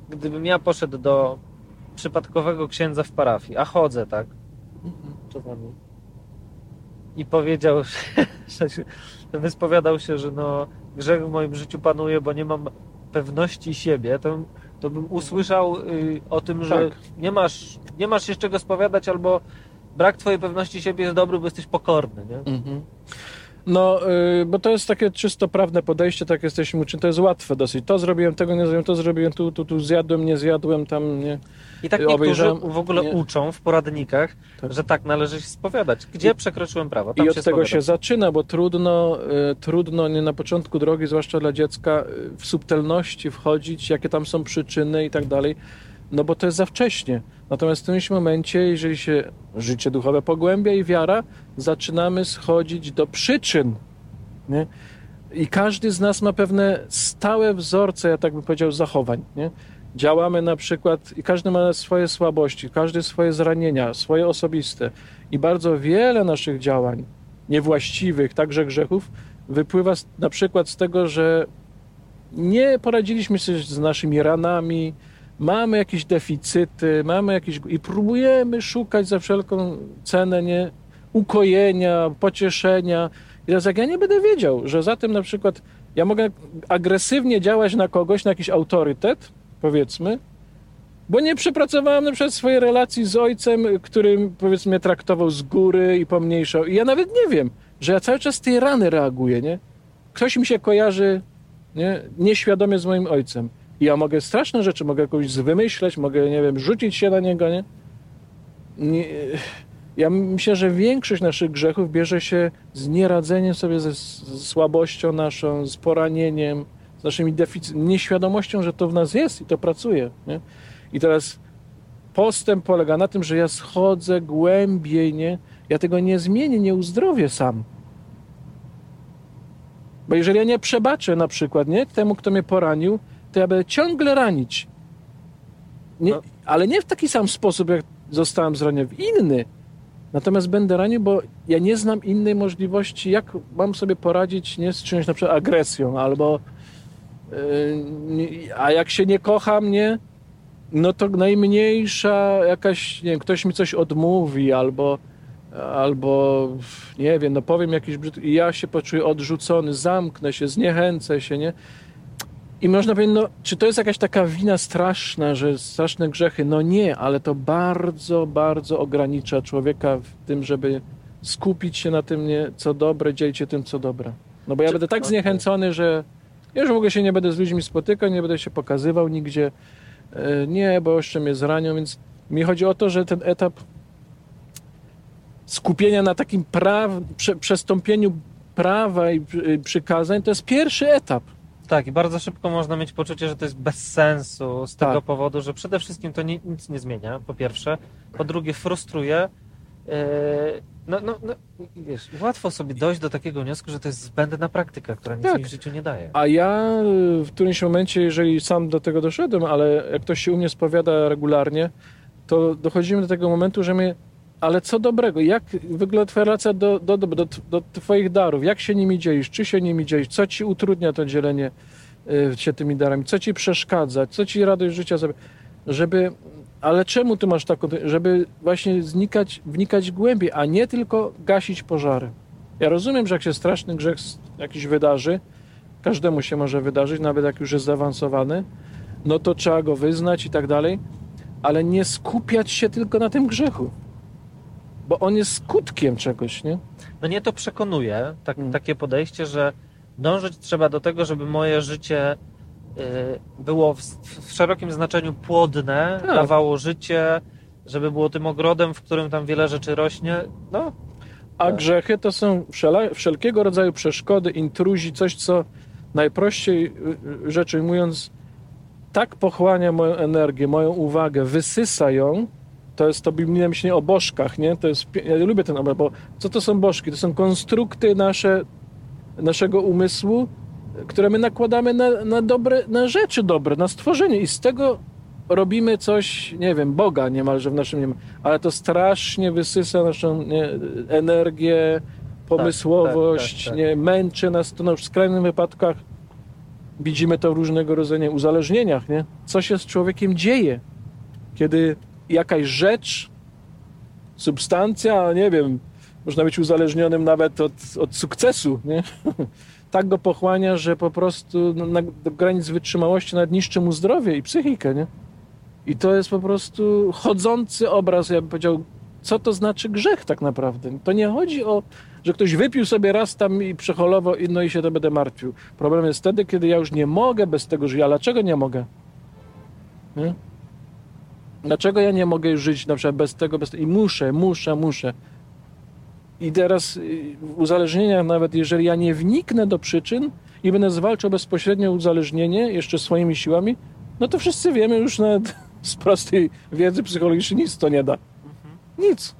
[SPEAKER 2] gdybym ja poszedł do przypadkowego księdza w parafii, a chodzę tak czasami i powiedział, że się- wyspowiadał się, że no grzech w moim życiu panuje, bo nie mam pewności siebie, to, to bym usłyszał y, o tym, że
[SPEAKER 1] Tak.
[SPEAKER 2] nie, masz, nie masz się czego spowiadać albo brak twojej pewności siebie jest dobry, bo jesteś pokorny, nie?
[SPEAKER 1] Mhm. No, y, bo to jest takie czysto prawne podejście, tak jesteśmy uczeni, to jest łatwe dosyć. To zrobiłem, tego nie zrobiłem, to zrobiłem, tu, tu, tu zjadłem, nie zjadłem, tam nie.
[SPEAKER 2] I tak niektórzy
[SPEAKER 1] Obejrzałem-
[SPEAKER 2] w ogóle
[SPEAKER 1] nie.
[SPEAKER 2] uczą w poradnikach,
[SPEAKER 1] Tak.
[SPEAKER 2] że tak należy się spowiadać. Gdzie
[SPEAKER 1] I-
[SPEAKER 2] przekroczyłem prawo? Tam
[SPEAKER 1] I od
[SPEAKER 2] się
[SPEAKER 1] tego się zaczyna, bo trudno, y, trudno nie na początku drogi, zwłaszcza dla dziecka, y, w subtelności wchodzić, jakie tam są przyczyny i tak dalej, no bo to jest za wcześnie. Natomiast w którymś momencie, jeżeli się życie duchowe pogłębia i wiara, zaczynamy schodzić do przyczyn. Nie? I każdy z nas ma pewne stałe wzorce, ja tak bym powiedział, zachowań. Nie? Działamy na przykład, i każdy ma swoje słabości, każdy swoje zranienia, swoje osobiste. I bardzo wiele naszych działań, niewłaściwych, także grzechów, wypływa z, na przykład z tego, że nie poradziliśmy sobie z naszymi ranami, mamy jakieś deficyty, mamy jakieś. i próbujemy szukać za wszelką cenę nie, ukojenia, pocieszenia. I teraz jak ja nie będę wiedział, że za tym na przykład ja mogę agresywnie działać na kogoś, na jakiś autorytet, powiedzmy, bo nie przepracowałem na przykład swojej relacji z ojcem, który powiedzmy mnie traktował z góry i pomniejszał. I ja nawet nie wiem, że ja cały czas z tej rany reaguję, nie? Ktoś mi się kojarzy nie? nieświadomie z moim ojcem. I ja mogę straszne rzeczy, mogę kogoś wymyśleć, mogę, nie wiem, rzucić się na niego, nie? nie ja myślę, że większość naszych grzechów bierze się z nieradzeniem sobie ze, słabością naszą, z poranieniem, naszymi deficytami, nieświadomością, że to w nas jest i to pracuje. Nie? I teraz postęp polega na tym, że ja schodzę głębiej, nie? Ja tego nie zmienię, nie uzdrowię sam. Bo jeżeli ja nie przebaczę na przykład, nie? Temu, kto mnie poranił, to ja będę ciągle ranić. Nie,
[SPEAKER 2] No.
[SPEAKER 1] Ale nie w taki sam sposób, jak zostałem zraniony, w inny. Natomiast będę ranił, bo ja nie znam innej możliwości, jak mam sobie poradzić nie z czymś na przykład agresją, albo a jak się nie kocham, nie, no to najmniejsza jakaś, nie wiem, ktoś mi coś odmówi, albo albo nie wiem, no powiem jakiś brzyd... i ja się poczuję odrzucony, zamknę się, zniechęcę się, nie? I można powiedzieć, no, czy to jest jakaś taka wina straszna, że straszne grzechy? No nie, ale to bardzo, bardzo ogranicza człowieka w tym, żeby skupić się na tym, nie, co dobre, dzielić się tym, co dobre. No bo ja czy, będę tak zniechęcony, że już w ogóle się nie będę z ludźmi spotykał, nie będę się pokazywał nigdzie. E, nie, bo jeszcze mnie zranią, więc mi chodzi o to, że ten etap skupienia na takim praw, prze, przestąpieniu prawa i przykazań to jest pierwszy etap.
[SPEAKER 2] Tak, i bardzo szybko można mieć poczucie, że to jest bez sensu z tak. tego powodu, że przede wszystkim to nie, nic nie zmienia, po pierwsze. Po drugie, frustruje. Yy, no, no, no, wiesz, łatwo sobie dojść do takiego wniosku, że to jest zbędna praktyka, która nic tak. mi w życiu nie daje.
[SPEAKER 1] A ja w którymś momencie, jeżeli sam do tego doszedłem, ale jak ktoś się u mnie spowiada regularnie, to dochodzimy do tego momentu, że my ale co dobrego? Jak wygląda twoja relacja do, do, do, do, do twoich darów? Jak się nimi dzielisz? Czy się nimi dzielisz? Co ci utrudnia to dzielenie y, się tymi darami? Co ci przeszkadza? Co ci radość życia zabie? Żeby, ale czemu ty masz taką, żeby właśnie znikać, wnikać głębiej, a nie tylko gasić pożary? Ja rozumiem, że jak się straszny grzech jakiś wydarzy, każdemu się może wydarzyć, nawet jak już jest zaawansowany, no to trzeba go wyznać i tak dalej, ale nie skupiać się tylko na tym grzechu bo on jest skutkiem czegoś, nie?
[SPEAKER 2] No nie to przekonuje, tak, hmm. takie podejście, że dążyć trzeba do tego, żeby moje życie było w, w, szerokim znaczeniu płodne, tak. dawało życie, żeby było tym ogrodem, w którym tam wiele rzeczy rośnie. No.
[SPEAKER 1] A tak. grzechy to są wszelkiego rodzaju przeszkody, intruzi, coś, co najprościej y, y, rzecz ujmując, tak pochłania moją energię, moją uwagę, wysysa ją, to jest to biblijne myślenie o bożkach, nie? To jest, ja lubię ten obraz, bo co to są bożki? To są konstrukty nasze, naszego umysłu, które my nakładamy na, na, dobre, na rzeczy dobre, na stworzenie i z tego robimy coś, nie wiem, Boga niemalże w naszym, nie ale to strasznie wysysa naszą nie, energię, pomysłowość, tak, tak, tak, nie, męczy nas to no, w skrajnych wypadkach widzimy to w różnego rodzaju uzależnieniach, nie? Co się z człowiekiem dzieje, kiedy jakaś rzecz, substancja, nie wiem, można być uzależnionym nawet od, od sukcesu, nie? tak go pochłania, że po prostu na, do granic wytrzymałości nawet niszczy mu zdrowie i psychikę, nie? I to jest po prostu chodzący obraz, ja bym powiedział, co to znaczy grzech tak naprawdę. To nie chodzi o, że ktoś wypił sobie raz tam i przeholowo, no i się to będę martwił. Problem jest wtedy, kiedy ja już nie mogę bez tego żyć. A dlaczego nie mogę? Nie? Dlaczego ja nie mogę żyć na przykład bez tego, bez tego? I muszę, muszę, muszę. I teraz y, w uzależnieniach, nawet jeżeli ja nie wniknę do przyczyn i będę zwalczał bezpośrednio uzależnienie jeszcze swoimi siłami, no to wszyscy wiemy już nawet z prostej wiedzy psychologicznej nic to nie da. Nic.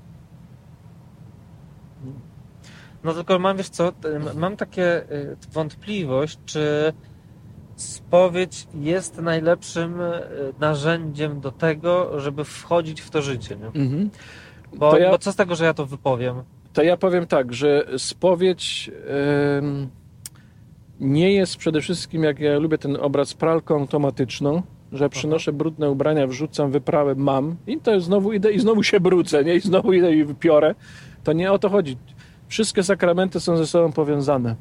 [SPEAKER 2] No tylko mam, wiesz co, mam takie y, wątpliwość, czy spowiedź jest najlepszym e, narzędziem do tego, żeby wchodzić w to życie. Nie? Mhm. Bo, ja, bo co z tego, że ja to wypowiem?
[SPEAKER 1] To ja powiem tak, że spowiedź nie jest przede wszystkim, jak ja lubię ten obraz, pralką automatyczną, że przynoszę brudne ubrania, wrzucam wyprawę, mam i to znowu idę i znowu się brudzę, nie? I znowu idę i wypiorę. To nie o to chodzi. Wszystkie sakramenty są ze sobą powiązane.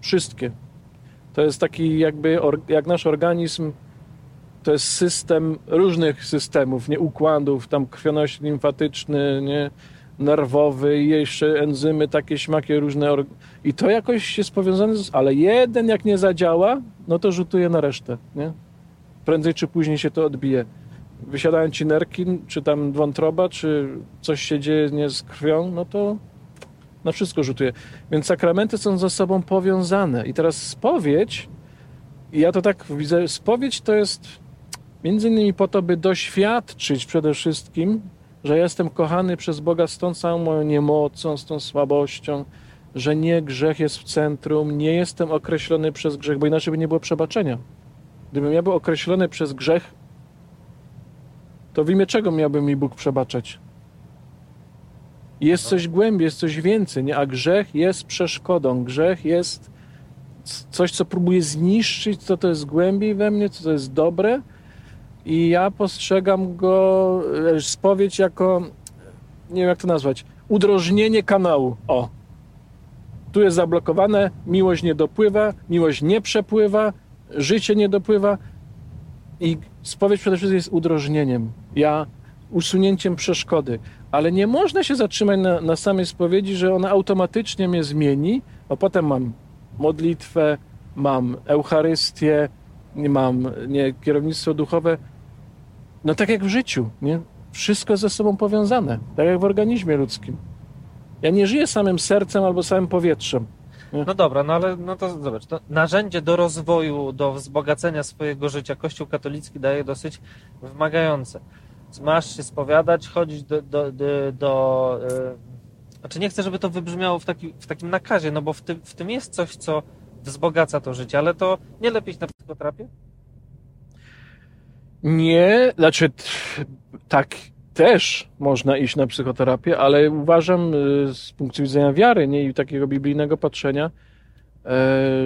[SPEAKER 1] Wszystkie. To jest taki jakby, jak nasz organizm, to jest system różnych systemów, nie układów, tam krwionośny limfatyczny, nie, nerwowy i jeszcze enzymy takie, śmakie różne. I to jakoś jest powiązane, z, ale jeden jak nie zadziała, no to rzutuje na resztę, nie? Prędzej czy później się to odbije. Wysiadają ci nerki, czy tam wątroba, czy coś się dzieje nie z krwią, no to na wszystko rzutuje. Więc sakramenty są ze sobą powiązane. I teraz spowiedź, ja to tak widzę, spowiedź to jest między innymi po to, by doświadczyć przede wszystkim, że jestem kochany przez Boga z tą całą moją niemocą, z tą słabością, że nie grzech jest w centrum, nie jestem określony przez grzech, bo inaczej by nie było przebaczenia. Gdybym ja był określony przez grzech, to w imię czego miałby mi Bóg przebaczać? Jest coś głębiej, jest coś więcej, nie? a grzech jest przeszkodą. Grzech jest coś, co próbuje zniszczyć, co to jest głębiej we mnie, co to jest dobre. I ja postrzegam go, e, spowiedź jako, nie wiem jak to nazwać, udrożnienie kanału. O, tu jest zablokowane, miłość nie dopływa, miłość nie przepływa, życie nie dopływa. I spowiedź przede wszystkim jest udrożnieniem. Ja usunięciem przeszkody. Ale nie można się zatrzymać na, na samej spowiedzi, że ona automatycznie mnie zmieni, a potem mam modlitwę, mam Eucharystię, mam nie, kierownictwo duchowe. No tak jak w życiu, nie? Wszystko jest ze sobą powiązane, tak jak w organizmie ludzkim. Ja nie żyję samym sercem albo samym powietrzem.
[SPEAKER 2] No dobra, no ale no to zobacz, to narzędzie do rozwoju, do wzbogacenia swojego życia Kościół katolicki daje dosyć wymagające. Masz się spowiadać, chodzić do... do, do, do yy, znaczy nie chcę, żeby to wybrzmiało w, taki, w takim nakazie, no bo w tym, w tym jest coś, co wzbogaca to życie, ale to nie lepiej na psychoterapię?
[SPEAKER 1] Nie, znaczy tak też można iść na psychoterapię, ale uważam y, z punktu widzenia wiary nie, i takiego biblijnego patrzenia, e,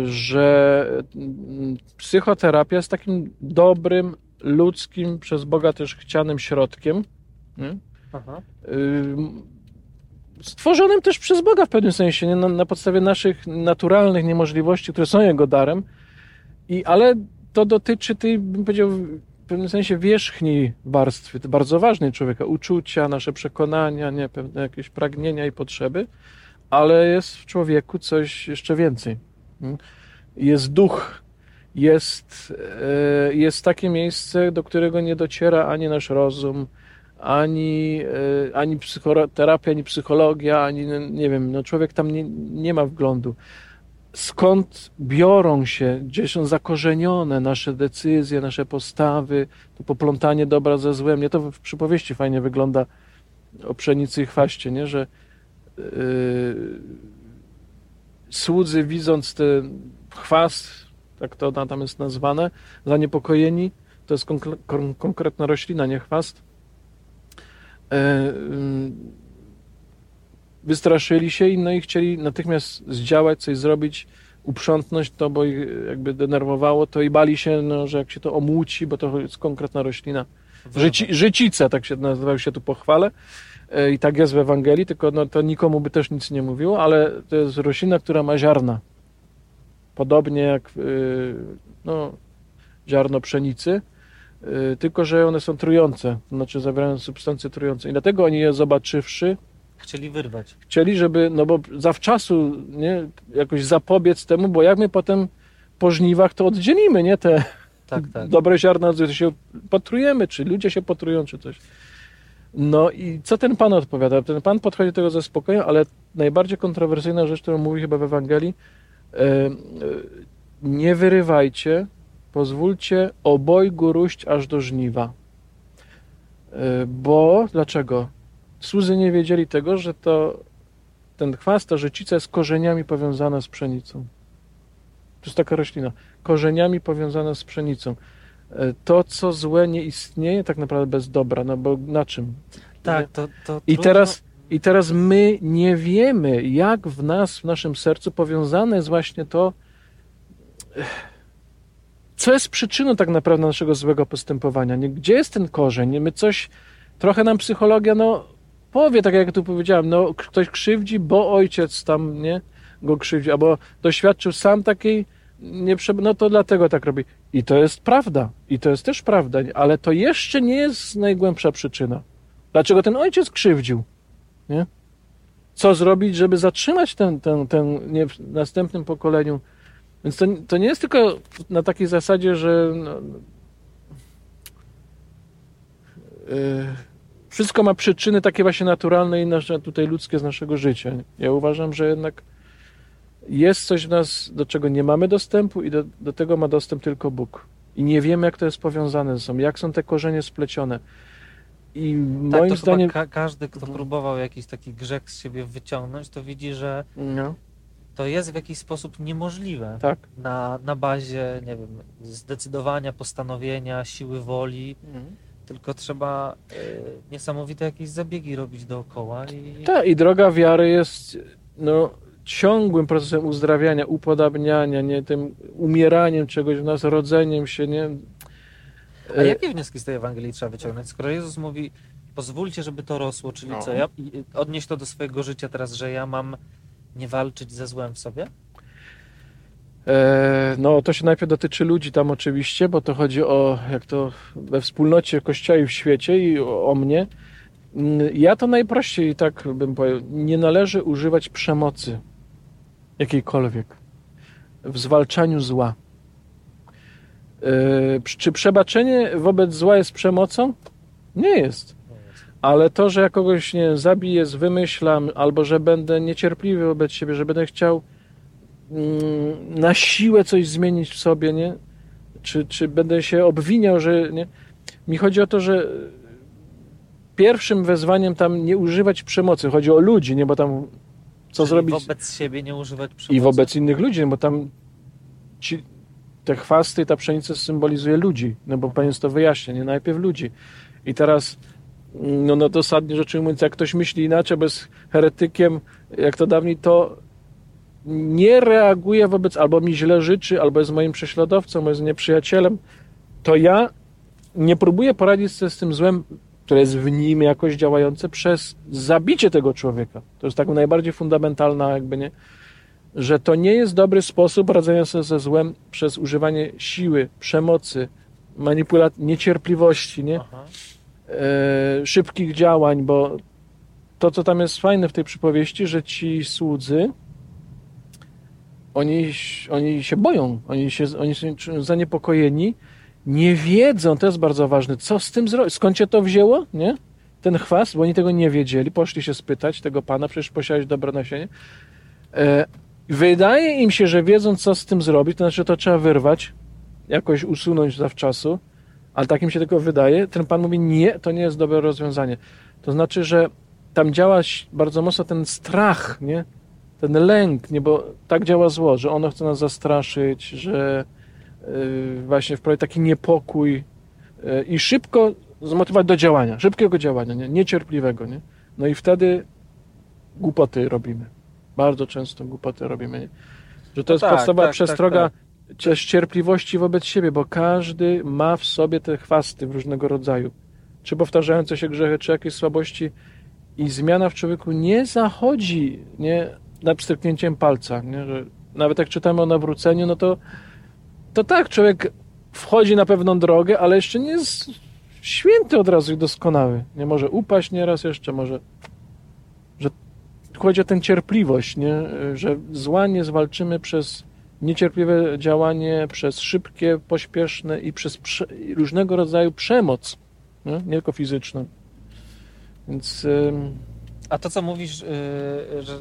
[SPEAKER 1] że mm, psychoterapia jest takim dobrym, ludzkim, przez Boga też chcianym środkiem. Ym, stworzonym też przez Boga w pewnym sensie, nie? Na, na podstawie naszych naturalnych niemożliwości, które są Jego darem, I, ale to dotyczy tej, bym powiedział, pewnym sensie wierzchniej warstwy, bardzo ważnej człowieka, uczucia, nasze przekonania, nie, pewne jakieś pragnienia i potrzeby, ale jest w człowieku coś jeszcze więcej. Mm. Jest duch, jest, e, jest takie miejsce, do którego nie dociera ani nasz rozum, ani, e, ani psychoterapia, ani psychologia, ani nie wiem, no człowiek tam nie, nie ma wglądu. Skąd biorą się, gdzie są zakorzenione nasze decyzje, nasze postawy, to poplątanie dobra ze złem. Nie to w przypowieści fajnie wygląda o pszenicy i chwaście, nie? że yy, słudzy widząc ten chwast, tak to tam jest nazwane, zaniepokojeni, to jest konkre- kon- konkretna roślina, nie chwast, e, wystraszyli się i, no i chcieli natychmiast zdziałać, coś zrobić, uprzątnąć to, bo ich jakby denerwowało to i bali się, no, że jak się to omuci, bo to jest konkretna roślina. Życi, życica, tak się nazywał się tu pochwale i tak jest w Ewangelii, tylko no, to nikomu by też nic nie mówiło, ale to jest roślina, która ma ziarna. Podobnie jak yy, no, ziarno pszenicy, yy, tylko że one są trujące, znaczy zawierają substancje trujące. I dlatego oni je zobaczywszy,
[SPEAKER 2] Chcieli wyrwać.
[SPEAKER 1] chcieli, żeby, no bo zawczasu nie, jakoś zapobiec temu, bo jak my potem po żniwach to oddzielimy, nie, te
[SPEAKER 2] Tak, tak.
[SPEAKER 1] dobre ziarna, że się potrujemy, czy ludzie się potrują, czy coś. No i co ten pan odpowiada? Ten pan podchodzi do tego ze spokojem, ale najbardziej kontrowersyjna rzecz, którą mówi chyba w Ewangelii, e, e, nie wyrywajcie, pozwólcie obojgu róść aż do żniwa. E, Bo, dlaczego? Słudzy nie wiedzieli tego, że to ten chwast, ta życica jest korzeniami powiązana z pszenicą. To jest taka roślina. Korzeniami powiązana z pszenicą. E, To, co złe, nie istnieje tak naprawdę bez dobra, no bo na czym?
[SPEAKER 2] Tak, to, to
[SPEAKER 1] I teraz, I teraz my nie wiemy, jak w nas, w naszym sercu powiązane jest właśnie to, co jest przyczyną tak naprawdę naszego złego postępowania. Gdzie jest ten korzeń? My coś, trochę nam psychologia, no powie, tak jak tu powiedziałem, no ktoś krzywdzi, bo ojciec tam, nie, go krzywdzi, albo doświadczył sam takiej, nie, no to dlatego tak robi. I to jest prawda. I to jest też prawda, ale to jeszcze nie jest najgłębsza przyczyna. Dlaczego ten ojciec krzywdził? Nie? Co zrobić, żeby zatrzymać ten, ten, ten nie, w następnym pokoleniu? Więc to, to nie jest tylko na takiej zasadzie, że no, yy, wszystko ma przyczyny takie właśnie naturalne i nasze tutaj ludzkie z naszego życia. Ja uważam, że jednak jest coś w nas, do czego nie mamy dostępu i do, do tego ma dostęp tylko Bóg. I nie wiemy, jak to jest powiązane ze sobą, jak są te korzenie splecione. I
[SPEAKER 2] Tak,
[SPEAKER 1] moim
[SPEAKER 2] to
[SPEAKER 1] zdaniem...
[SPEAKER 2] chyba ka- każdy, kto
[SPEAKER 1] Mhm.
[SPEAKER 2] próbował jakiś taki grzech z siebie wyciągnąć, to widzi, że
[SPEAKER 1] No,
[SPEAKER 2] to jest w jakiś sposób niemożliwe.
[SPEAKER 1] tak.
[SPEAKER 2] Na, na bazie, nie wiem, zdecydowania, postanowienia, siły woli. Tylko trzeba y, niesamowite jakieś zabiegi robić dookoła. I...
[SPEAKER 1] Tak, i droga wiary jest no, ciągłym procesem uzdrawiania, upodabniania, nie tym umieraniem czegoś w nas, rodzeniem się, nie?
[SPEAKER 2] A jakie wnioski z tej Ewangelii trzeba wyciągnąć? Skoro Jezus mówi, pozwólcie, żeby to rosło, czyli
[SPEAKER 1] No.
[SPEAKER 2] co, ja odnieść to do swojego życia teraz, że ja mam nie walczyć ze złem w sobie?
[SPEAKER 1] E, No, to się najpierw dotyczy ludzi tam oczywiście, bo to chodzi o, jak to we wspólnocie Kościoła i w świecie i o, o mnie. Mm, Ja to najprościej tak bym powiedział, nie należy używać przemocy jakiejkolwiek w zwalczaniu zła. E, Czy przebaczenie wobec zła jest przemocą? Nie jest. Ale to, że ja kogoś nie zabiję, zwymyślam, albo że będę niecierpliwy wobec siebie, że będę chciał na siłę coś zmienić w sobie, nie? Czy, czy będę się obwiniał, że nie? Mi chodzi o to, że pierwszym wezwaniem tam nie używać przemocy. Chodzi o ludzi, nie? Bo tam co
[SPEAKER 2] Czyli
[SPEAKER 1] zrobić
[SPEAKER 2] wobec siebie nie używać przemocy.
[SPEAKER 1] i wobec innych ludzi, bo tam ci, te chwasty, ta pszenica symbolizuje ludzi, no bo Pan jest to wyjaśnia, nie najpierw ludzi. I teraz, no, no dosadnie rzecz ujmując, jak ktoś myśli inaczej, jest heretykiem, jak to dawniej, to nie reaguje wobec, albo mi źle życzy, albo jest moim prześladowcą, albo jest nieprzyjacielem, to ja nie próbuję poradzić sobie z tym złem, które jest w nim jakoś działające przez zabicie tego człowieka. To jest tak najbardziej fundamentalna jakby, nie? że to nie jest dobry sposób radzenia sobie ze złem przez używanie siły, przemocy, manipulacji, niecierpliwości, nie? E, szybkich działań, bo to, co tam jest fajne w tej przypowieści, że ci słudzy oni, oni się boją, oni, się, oni są zaniepokojeni, nie wiedzą, to jest bardzo ważne, co z tym zrobić, skąd się to wzięło, nie? Ten chwast, bo oni tego nie wiedzieli, poszli się spytać tego pana, przecież posiadać dobre nasienie. E, wydaje im się, że wiedzą, co z tym zrobić, to znaczy to trzeba wyrwać, jakoś usunąć zawczasu, ale tak im się tylko wydaje. Ten pan mówi, nie, to nie jest dobre rozwiązanie. To znaczy, że tam działa bardzo mocno ten strach, nie? Ten lęk, nie? Bo tak działa zło, że ono chce nas zastraszyć, że yy, właśnie wprowadzić taki niepokój yy, i szybko zmotywować do działania, szybkiego działania, nie? niecierpliwego, nie? No i wtedy głupoty robimy. Bardzo często głupoty robimy, nie? Że to jest
[SPEAKER 2] tak,
[SPEAKER 1] podstawowa
[SPEAKER 2] tak,
[SPEAKER 1] przestroga
[SPEAKER 2] tak,
[SPEAKER 1] też cierpliwości wobec siebie, bo każdy ma w sobie te chwasty w różnego rodzaju. Czy powtarzające się grzechy, czy jakieś słabości. I zmiana w człowieku nie zachodzi nie, na pstryknięciem palca. Nie? Że nawet jak czytamy o nawróceniu, no to, to tak, człowiek wchodzi na pewną drogę, ale jeszcze nie jest święty od razu i doskonały. Nie może upaść nieraz jeszcze, może. Że chodzi o tę cierpliwość, nie? że zła nie zwalczymy przez niecierpliwe działanie, przez szybkie, pośpieszne i przez różnego rodzaju przemoc, nie, nie tylko fizyczną. Więc
[SPEAKER 2] A to, co mówisz, yy, że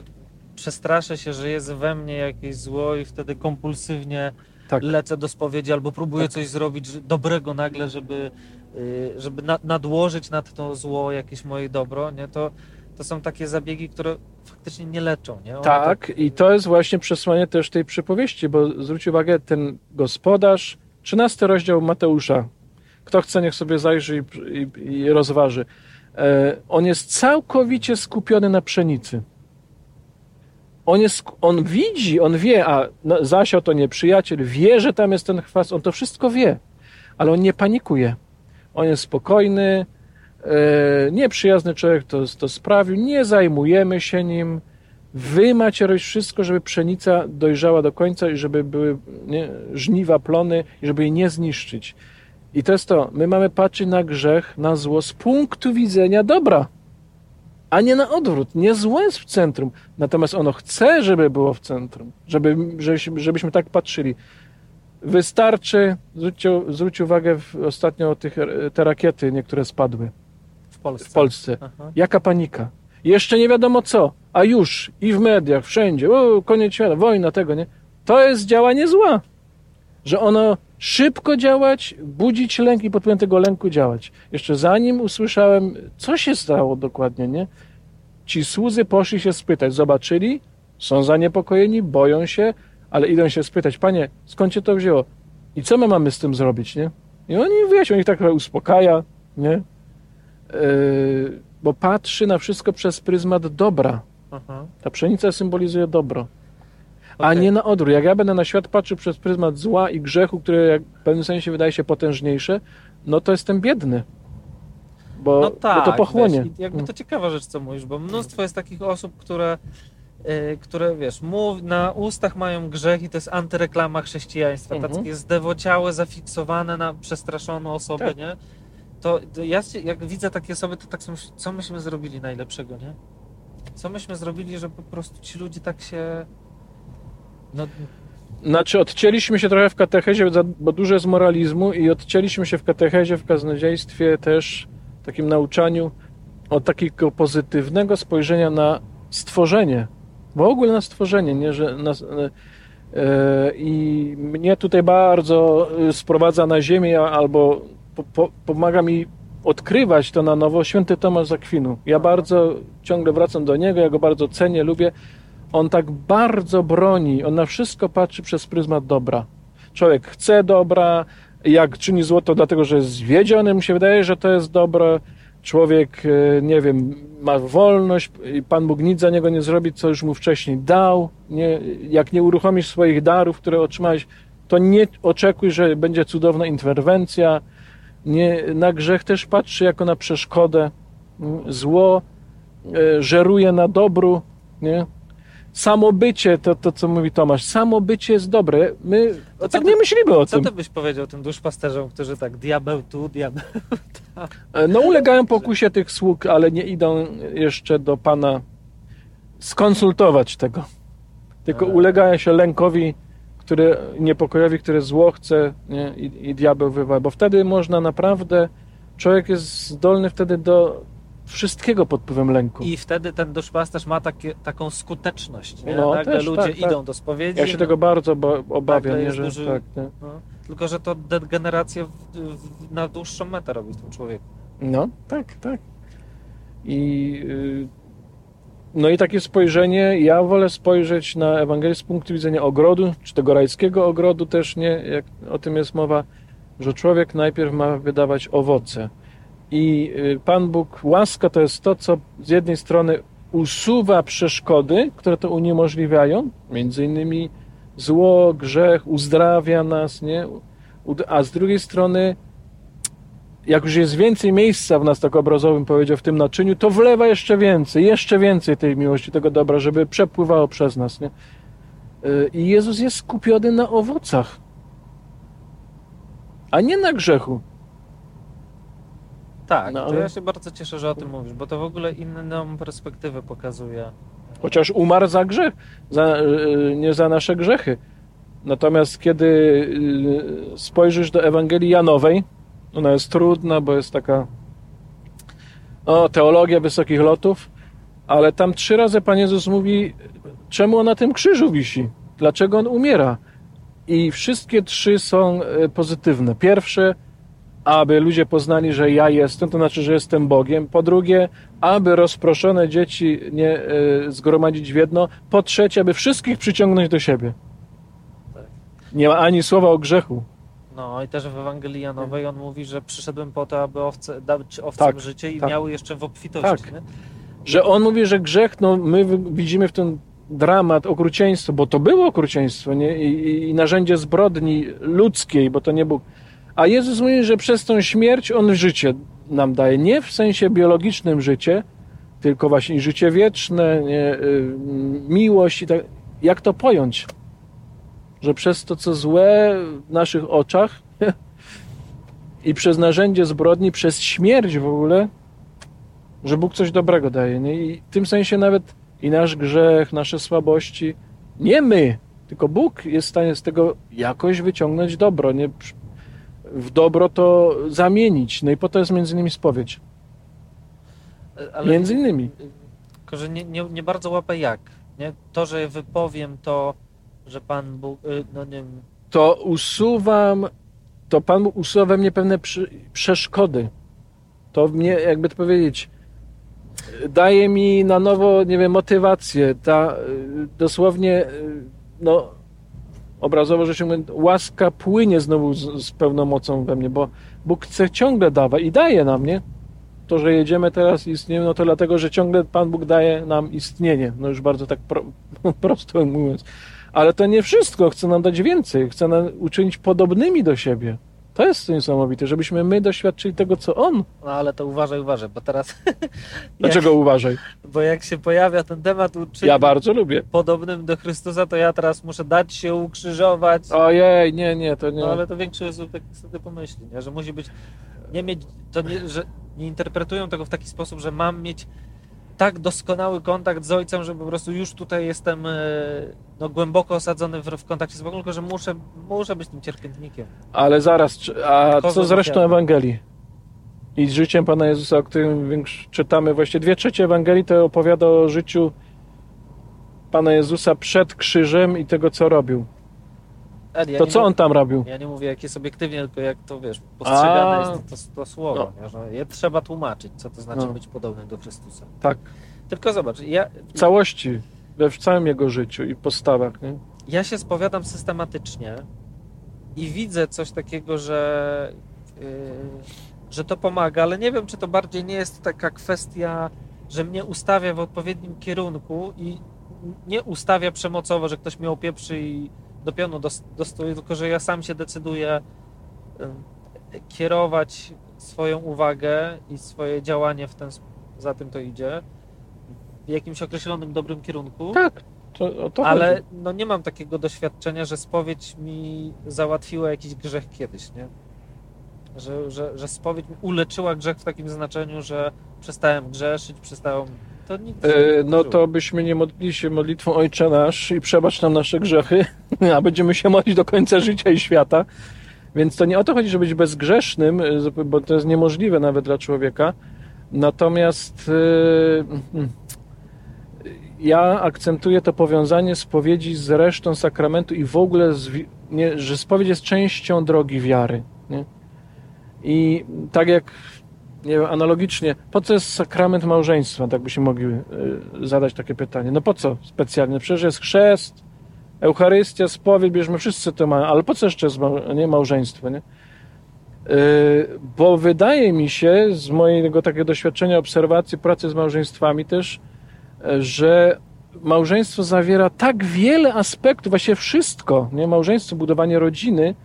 [SPEAKER 2] przestraszę się, że jest we mnie jakieś zło i wtedy kompulsywnie
[SPEAKER 1] tak,
[SPEAKER 2] lecę do spowiedzi albo próbuję
[SPEAKER 1] Tak.
[SPEAKER 2] coś zrobić dobrego nagle, żeby, yy, żeby na, nadłożyć nad to zło jakieś moje dobro, nie? To, to są takie zabiegi, które faktycznie nie leczą, nie? One
[SPEAKER 1] tak, i to jest właśnie przesłanie też tej przypowieści, bo zwróć uwagę, ten gospodarz, 13 rozdział Mateusza, kto chce, niech sobie zajrzy i, i, i rozważy. E, on jest całkowicie skupiony na pszenicy. On, jest, on widzi, on wie, a zasiał to nieprzyjaciel, wie, że tam jest ten chwast, on to wszystko wie, ale on nie panikuje. On jest spokojny, e, nieprzyjazny człowiek to, to sprawił, nie zajmujemy się nim. Wy macie robić wszystko, żeby pszenica dojrzała do końca i żeby były nie, żniwa, plony i żeby jej nie zniszczyć. I to jest to, my mamy patrzeć na grzech, na zło z punktu widzenia dobra, a nie na odwrót. Nie zło jest w centrum, natomiast ono chce, żeby było w centrum, żeby, żebyśmy, żebyśmy tak patrzyli. Wystarczy, zwróćcie, zwróćcie uwagę w, ostatnio o tych, te rakiety niektóre spadły
[SPEAKER 2] w Polsce.
[SPEAKER 1] w Polsce.
[SPEAKER 2] Aha.
[SPEAKER 1] Jaka panika? Jeszcze nie wiadomo co, a już i w mediach, wszędzie, o, koniec świata, wojna, tego, nie? To jest działanie zła. Że ono szybko działać, budzić lęk i pod wpływem tego lęku działać. Jeszcze zanim usłyszałem, co się stało dokładnie, nie? Ci słudzy poszli się spytać, zobaczyli, są zaniepokojeni, boją się, ale idą się spytać, panie, skąd cię to wzięło? I co my mamy z tym zrobić, nie? I oni wyjaśnią, ich tak trochę uspokaja, nie? Yy, bo patrzy na wszystko przez pryzmat dobra.
[SPEAKER 2] Aha.
[SPEAKER 1] Ta pszenica symbolizuje dobro, a
[SPEAKER 2] Okej.
[SPEAKER 1] nie na odwrót. Jak ja będę na świat patrzył przez pryzmat zła i grzechu, które jak w pewnym sensie wydaje się potężniejsze, no to jestem biedny. Bo,
[SPEAKER 2] No tak,
[SPEAKER 1] bo to pochłonie.
[SPEAKER 2] Wiesz, jakby to ciekawa rzecz, co mówisz, bo mnóstwo jest takich osób, które, y, które wiesz, mów, na ustach mają grzech i to jest antyreklama chrześcijaństwa.
[SPEAKER 1] Mhm.
[SPEAKER 2] Takie zdewociałe, zafiksowane na przestraszoną osobę,
[SPEAKER 1] Tak.
[SPEAKER 2] nie? To, to ja jak widzę takie osoby, to tak sobie myślę, co myśmy zrobili najlepszego, nie? Co myśmy zrobili, że po prostu ci ludzie tak się... No,
[SPEAKER 1] Znaczy odcięliśmy się trochę w katechezie, bo dużo jest moralizmu i odcięliśmy się w katechezie, w kaznodziejstwie też, takim nauczaniu od takiego pozytywnego spojrzenia na stworzenie. W ogóle na stworzenie, nie, że na, e, i mnie tutaj bardzo e, sprowadza na ziemię albo po, po, pomaga mi odkrywać to na nowo święty Tomasz z Akwinu. Ja bardzo ciągle wracam do niego, ja go bardzo cenię, lubię. On tak bardzo broni, on na wszystko patrzy przez pryzmat dobra. Człowiek chce dobra, jak czyni zło, to dlatego, że jest zwiedziony, mu się wydaje, że to jest dobre. Człowiek, e, nie wiem, ma wolność i Pan Bóg nic za niego nie zrobi, co już mu wcześniej dał. Nie, jak nie uruchomisz swoich darów, które otrzymałeś, to nie oczekuj, że będzie cudowna interwencja. Nie, na grzech też patrzy jako na przeszkodę. Mm, Zło e, żeruje na dobru, nie? Samobycie, to, to co mówi Tomasz, samobycie jest dobre. My
[SPEAKER 2] To co
[SPEAKER 1] tak
[SPEAKER 2] ty-
[SPEAKER 1] nie myślimy o
[SPEAKER 2] co
[SPEAKER 1] tym.
[SPEAKER 2] ty byś powiedział tym duszpasterzom, którzy tak diabeł tu, diabeł...
[SPEAKER 1] E, No ulegają pokusie tych sług, ale nie idą jeszcze do Pana skonsultować tego. Tylko
[SPEAKER 2] E.
[SPEAKER 1] ulegają się lękowi, który, niepokojowi, który zło chce nie? I, i diabeł wywa. Bo wtedy można naprawdę, człowiek jest zdolny wtedy do wszystkiego pod wpływem lęku.
[SPEAKER 2] I wtedy ten duszpasterz ma takie, taką skuteczność. Nie?
[SPEAKER 1] No,
[SPEAKER 2] Nagle
[SPEAKER 1] też,
[SPEAKER 2] ludzie
[SPEAKER 1] tak, tak.
[SPEAKER 2] idą do spowiedzi.
[SPEAKER 1] Ja się
[SPEAKER 2] no,
[SPEAKER 1] tego bardzo oba- obawiam,
[SPEAKER 2] Nagle
[SPEAKER 1] nie, że
[SPEAKER 2] duży-
[SPEAKER 1] tak, nie?
[SPEAKER 2] no. Tylko, że to degenerację na dłuższą metę robi w tym człowieku.
[SPEAKER 1] No, tak, tak. I y, no i takie spojrzenie, ja wolę spojrzeć na Ewangelię z punktu widzenia ogrodu, czy tego rajskiego ogrodu też nie, jak o tym jest mowa, że człowiek najpierw ma wydawać owoce. I y, Pan Bóg, łaska to jest to, co z jednej strony usuwa przeszkody, które to uniemożliwiają, między innymi zło, grzech, uzdrawia nas, nie? A z drugiej strony jak już jest więcej miejsca w nas, tak obrazowym powiedział, w tym naczyniu, to wlewa jeszcze więcej, jeszcze więcej tej miłości, tego dobra, żeby przepływało przez nas. Nie? Y, I Jezus jest skupiony na owocach, a nie na grzechu.
[SPEAKER 2] Tak,
[SPEAKER 1] No,
[SPEAKER 2] to
[SPEAKER 1] ale-
[SPEAKER 2] ja się bardzo cieszę, że o tym mówisz, bo to w ogóle inną perspektywę pokazuje.
[SPEAKER 1] Chociaż umarł za grzech, za, y, nie za nasze grzechy. Natomiast kiedy y, spojrzysz do Ewangelii Janowej, ona jest trudna, bo jest taka o, teologia wysokich lotów, ale tam trzy razy Pan Jezus mówi, czemu on na tym krzyżu wisi, dlaczego on umiera. I wszystkie trzy są e, pozytywne. Pierwsze, aby ludzie poznali, że ja jestem, to znaczy, że jestem Bogiem. Po drugie, aby rozproszone dzieci nie e, zgromadzić w jedno. Po trzecie, aby wszystkich przyciągnąć do siebie.
[SPEAKER 2] Tak.
[SPEAKER 1] Nie ma ani słowa o grzechu.
[SPEAKER 2] No i też w Ewangelii Janowej on mówi, że przyszedłem po to, aby owce, dać owcom
[SPEAKER 1] Tak,
[SPEAKER 2] życie i
[SPEAKER 1] tak.
[SPEAKER 2] miały jeszcze w obfitości.
[SPEAKER 1] Tak.
[SPEAKER 2] Nie?
[SPEAKER 1] Że on mówi, że grzech, no my wi- widzimy w tym dramat, okrucieństwo, bo to było okrucieństwo nie? I, i- i narzędzie zbrodni ludzkiej, bo to nie Bóg. A Jezus mówi, że przez tą śmierć on życie nam daje. Nie w sensie biologicznym życie, tylko właśnie życie wieczne, nie? y, miłość i tak. Jak to pojąć? Że przez to, co złe w naszych oczach i przez narzędzie zbrodni, przez śmierć w ogóle, że Bóg coś dobrego daje. Nie? I w tym sensie nawet i nasz grzech, nasze słabości, nie my, tylko Bóg jest w stanie z tego jakoś wyciągnąć dobro, nie? W dobro to zamienić. No i po to jest między innymi spowiedź.
[SPEAKER 2] Ale
[SPEAKER 1] Między innymi.
[SPEAKER 2] tylko, że nie, nie, nie bardzo łapę jak. Nie? To, że wypowiem to, że Pan Bóg, y, no nie wiem,
[SPEAKER 1] To usuwam, to Pan Bóg usuwa we mnie pewne przy, przeszkody. To mnie, jakby to powiedzieć, daje mi na nowo, nie wiem, motywację. Ta, y, dosłownie, y, no, obrazowo rzecz ujmując, łaska płynie znowu z, z pełną mocą we mnie, bo Bóg chce ciągle dawać i daje nam, nie? To, że jedziemy teraz i istniejemy, no to dlatego, że ciągle Pan Bóg daje nam istnienie. No już bardzo tak pro, prosto mówiąc. Ale to nie wszystko. Chce nam dać więcej. Chce nam uczynić podobnymi do siebie. To jest niesamowite, żebyśmy my doświadczyli tego, co On.
[SPEAKER 2] No ale to uważaj, uważaj, bo teraz...
[SPEAKER 1] Dlaczego
[SPEAKER 2] jak,
[SPEAKER 1] uważaj?
[SPEAKER 2] Bo jak się pojawia ten temat uczynienia
[SPEAKER 1] Ja bardzo lubię.
[SPEAKER 2] podobnym do Chrystusa, to ja teraz muszę dać się ukrzyżować.
[SPEAKER 1] Ojej, nie, nie, to nie.
[SPEAKER 2] No ale to większość osób tak sobie pomyśli, nie? że musi być, nie mieć, to nie, że nie interpretują tego w taki sposób, że mam mieć tak doskonały kontakt z ojcem, że po prostu już tutaj jestem e, no, głęboko osadzony w, w kontakcie z Bogiem, tylko że muszę, muszę być tym cierpiętnikiem.
[SPEAKER 1] Ale zaraz, a
[SPEAKER 2] Kogo
[SPEAKER 1] co z resztą? Ewangelii? I z życiem Pana Jezusa, o którym czytamy, właściwie dwie trzecie Ewangelii to opowiada o życiu Pana Jezusa przed krzyżem i tego, co robił.
[SPEAKER 2] Ed, ja
[SPEAKER 1] To co
[SPEAKER 2] mów-
[SPEAKER 1] on tam robił?
[SPEAKER 2] Ja nie mówię jak jest obiektywnie, tylko jak to wiesz, postrzegane
[SPEAKER 1] A.
[SPEAKER 2] jest to, to, to słowo. Nie? Że je trzeba tłumaczyć, co to znaczy
[SPEAKER 1] No.
[SPEAKER 2] być podobnym do Chrystusa.
[SPEAKER 1] Tak,
[SPEAKER 2] Tylko zobacz, ja,
[SPEAKER 1] w całości, we w całym jego życiu i postawach. Nie?
[SPEAKER 2] ja się spowiadam systematycznie i widzę coś takiego, że, yy, że to pomaga, ale nie wiem, czy to bardziej nie jest taka kwestia, że mnie ustawia w odpowiednim kierunku i nie ustawia przemocowo, że ktoś mnie opieprzy i do pionu tylko że ja sam się decyduję kierować swoją uwagę i swoje działanie w ten, za tym to idzie, w jakimś określonym dobrym kierunku.
[SPEAKER 1] Tak, to, to
[SPEAKER 2] Ale
[SPEAKER 1] chodzi.
[SPEAKER 2] no nie mam takiego doświadczenia, że spowiedź mi załatwiła jakiś grzech kiedyś, nie? Że, że, że spowiedź mi uleczyła grzech w takim znaczeniu, że przestałem grzeszyć, przestałem... To nic
[SPEAKER 1] E, no to byśmy nie modlili się modlitwą Ojcze Nasz i przebacz nam nasze grzechy, a będziemy się modlić do końca życia i świata. Więc to nie o to chodzi, żeby być bezgrzesznym, e, bo to jest niemożliwe nawet dla człowieka. Natomiast mm, ja akcentuję to powiązanie spowiedzi z resztą sakramentu i w ogóle, z, nie, że spowiedź jest częścią drogi wiary. Nie? I tak jak nie wiem, analogicznie, po co jest sakrament małżeństwa? Tak byśmy mogli y, zadać takie pytanie. No po co specjalnie? Przecież jest chrzest, Eucharystia, spowiedź, bierzmy wszyscy to mamy, ale po co jeszcze jest nie, małżeństwo, nie? Y, bo wydaje mi się, z mojego takiego doświadczenia, obserwacji, pracy z małżeństwami też, y, że małżeństwo zawiera tak wiele aspektów, właściwie wszystko, nie? Małżeństwo, budowanie rodziny,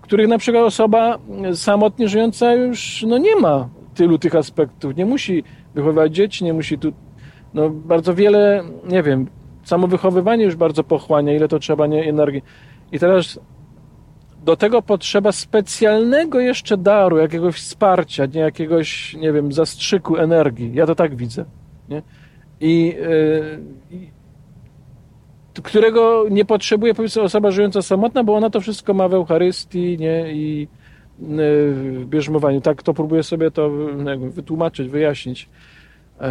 [SPEAKER 1] których na przykład osoba samotnie żyjąca już no nie ma tylu tych aspektów. Nie musi wychowywać dzieci, nie musi tu. No bardzo wiele, nie wiem, samo wychowywanie już bardzo pochłania, ile to trzeba nie, energii. I teraz do tego potrzeba specjalnego jeszcze daru, jakiegoś wsparcia, nie jakiegoś, nie wiem, zastrzyku energii. Ja to tak widzę. Nie? I, yy, którego nie potrzebuje powiedzmy osoba żyjąca samotna, bo ona to wszystko ma w Eucharystii nie? i w bierzmowaniu. Tak to próbuję sobie to jakby wytłumaczyć, wyjaśnić. Yy,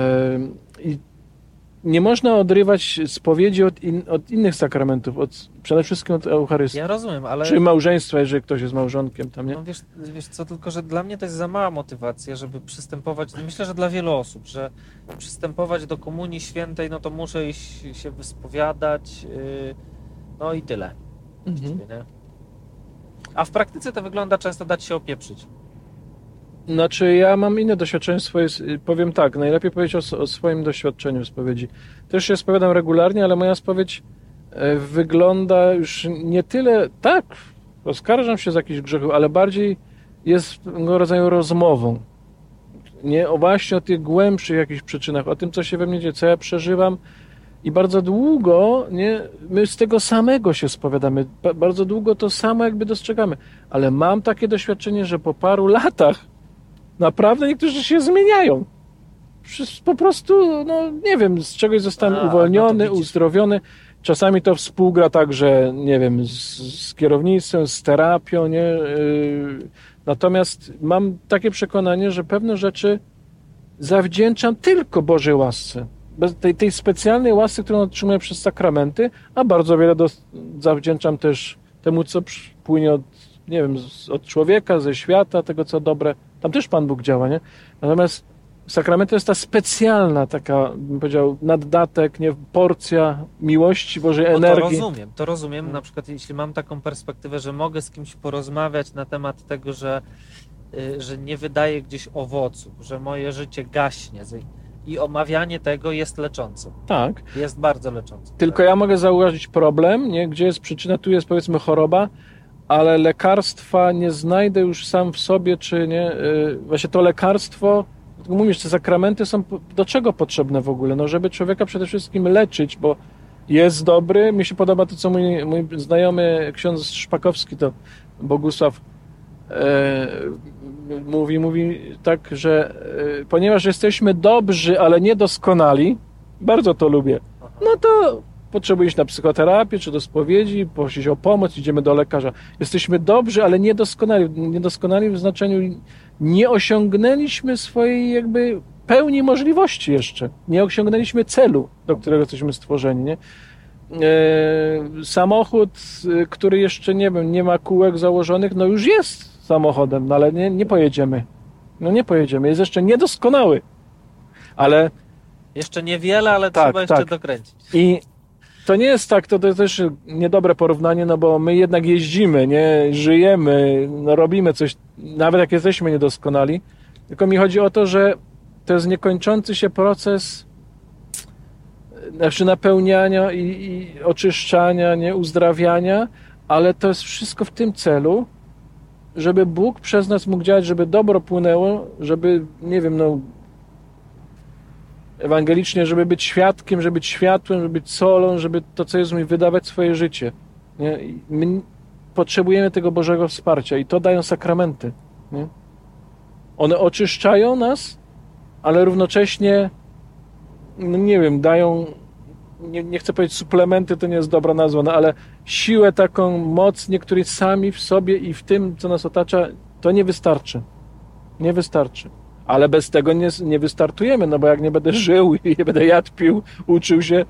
[SPEAKER 1] I nie można odrywać spowiedzi od, in, od innych sakramentów, od, przede wszystkim od Eucharystii.
[SPEAKER 2] Ja rozumiem, ale...
[SPEAKER 1] Czy małżeństwa, jeżeli ktoś jest małżonkiem tam, nie?
[SPEAKER 2] No wiesz, wiesz co, tylko że dla mnie to jest za mała motywacja, żeby przystępować, myślę, że dla wielu osób, że przystępować do Komunii Świętej, no to muszę iść się wyspowiadać, yy, no i tyle.
[SPEAKER 1] Mhm.
[SPEAKER 2] Nie? A w praktyce to wygląda często dać się opieprzyć.
[SPEAKER 1] Znaczy, ja mam inne doświadczenie swoje. Powiem tak, najlepiej powiedzieć o, o swoim doświadczeniu spowiedzi. Też się spowiadam regularnie, ale moja spowiedź e, wygląda już nie tyle tak, oskarżam się z jakichś grzechów, ale bardziej jest pewnego rodzaju rozmową. Nie o właśnie o tych głębszych jakichś przyczynach, o tym, co się we mnie dzieje, co ja przeżywam. I bardzo długo nie, my z tego samego się spowiadamy. Ba- Bardzo długo to samo jakby dostrzegamy. Ale mam takie doświadczenie, że po paru latach naprawdę niektórzy się zmieniają. Po prostu, no nie wiem, z czegoś zostałem
[SPEAKER 2] A, no
[SPEAKER 1] uwolniony,
[SPEAKER 2] widzisz.
[SPEAKER 1] uzdrowiony. Czasami to współgra także, nie wiem, z, z kierownictwem, z terapią, nie? Yy, Natomiast mam takie przekonanie, że pewne rzeczy zawdzięczam tylko Bożej łasce. Bez tej, tej specjalnej łasce, którą otrzymuję przez sakramenty, a bardzo wiele do, zawdzięczam też temu, co płynie od, nie wiem, z, od człowieka, ze świata, tego, co dobre. Tam też Pan Bóg działa, nie? Natomiast Sakrament to jest ta specjalna taka, bym powiedział, naddatek, nie, porcja miłości, Bożej
[SPEAKER 2] Bo
[SPEAKER 1] energii.
[SPEAKER 2] to rozumiem, to rozumiem, na przykład jeśli mam taką perspektywę, że mogę z kimś porozmawiać na temat tego, że, y, że nie wydaje gdzieś owoców, że moje życie gaśnie i omawianie tego jest leczące,
[SPEAKER 1] Tak.
[SPEAKER 2] jest bardzo leczące.
[SPEAKER 1] Tylko ja mogę zauważyć problem, nie? gdzie jest przyczyna, tu jest powiedzmy choroba, ale lekarstwa nie znajdę już sam w sobie, czy nie. Yy, Właśnie to lekarstwo, tak mówisz, te sakramenty są do czego potrzebne w ogóle? No, żeby człowieka przede wszystkim leczyć, bo jest dobry. Mi się podoba to, co mój, mój znajomy ksiądz Szpakowski, to Bogusław, e, mówi, mówi tak, że e, ponieważ jesteśmy dobrzy, ale niedoskonali, bardzo to lubię, no to potrzebujesz na psychoterapię, czy do spowiedzi, prosić o pomoc, idziemy do lekarza. Jesteśmy dobrzy, ale niedoskonali. Niedoskonali w znaczeniu nie osiągnęliśmy swojej jakby pełni możliwości jeszcze. Nie osiągnęliśmy celu, do którego jesteśmy stworzeni, nie? E, samochód, e, który jeszcze nie wiem, nie ma kółek założonych, no już jest samochodem, no ale nie, nie pojedziemy. No nie pojedziemy, jest jeszcze niedoskonały. Ale
[SPEAKER 2] Jeszcze niewiele, ale
[SPEAKER 1] Tak,
[SPEAKER 2] trzeba jeszcze
[SPEAKER 1] tak.
[SPEAKER 2] dokręcić.
[SPEAKER 1] i to nie jest tak, to, to jest też niedobre porównanie, no bo my jednak jeździmy, nie żyjemy, no robimy coś, nawet jak jesteśmy niedoskonali. Tylko mi chodzi o to, że to jest niekończący się proces znaczy napełniania i, i oczyszczania, nie uzdrawiania, ale to jest wszystko w tym celu, żeby Bóg przez nas mógł działać, żeby dobro płynęło, żeby, nie wiem, no ewangelicznie, żeby być świadkiem, żeby być światłem, żeby być solą, żeby to, co jest mówi, wydawać swoje życie. Nie? My potrzebujemy tego Bożego wsparcia i to dają sakramenty. Nie? One oczyszczają nas, ale równocześnie, no nie wiem, dają, nie, nie chcę powiedzieć suplementy, to nie jest dobra nazwa, no ale siłę taką, moc, niektórzy sami w sobie i w tym, co nas otacza, to nie wystarczy. Nie wystarczy. Ale bez tego nie, nie wystartujemy, no bo jak nie będę żył i nie będę jadł, pił, uczył się,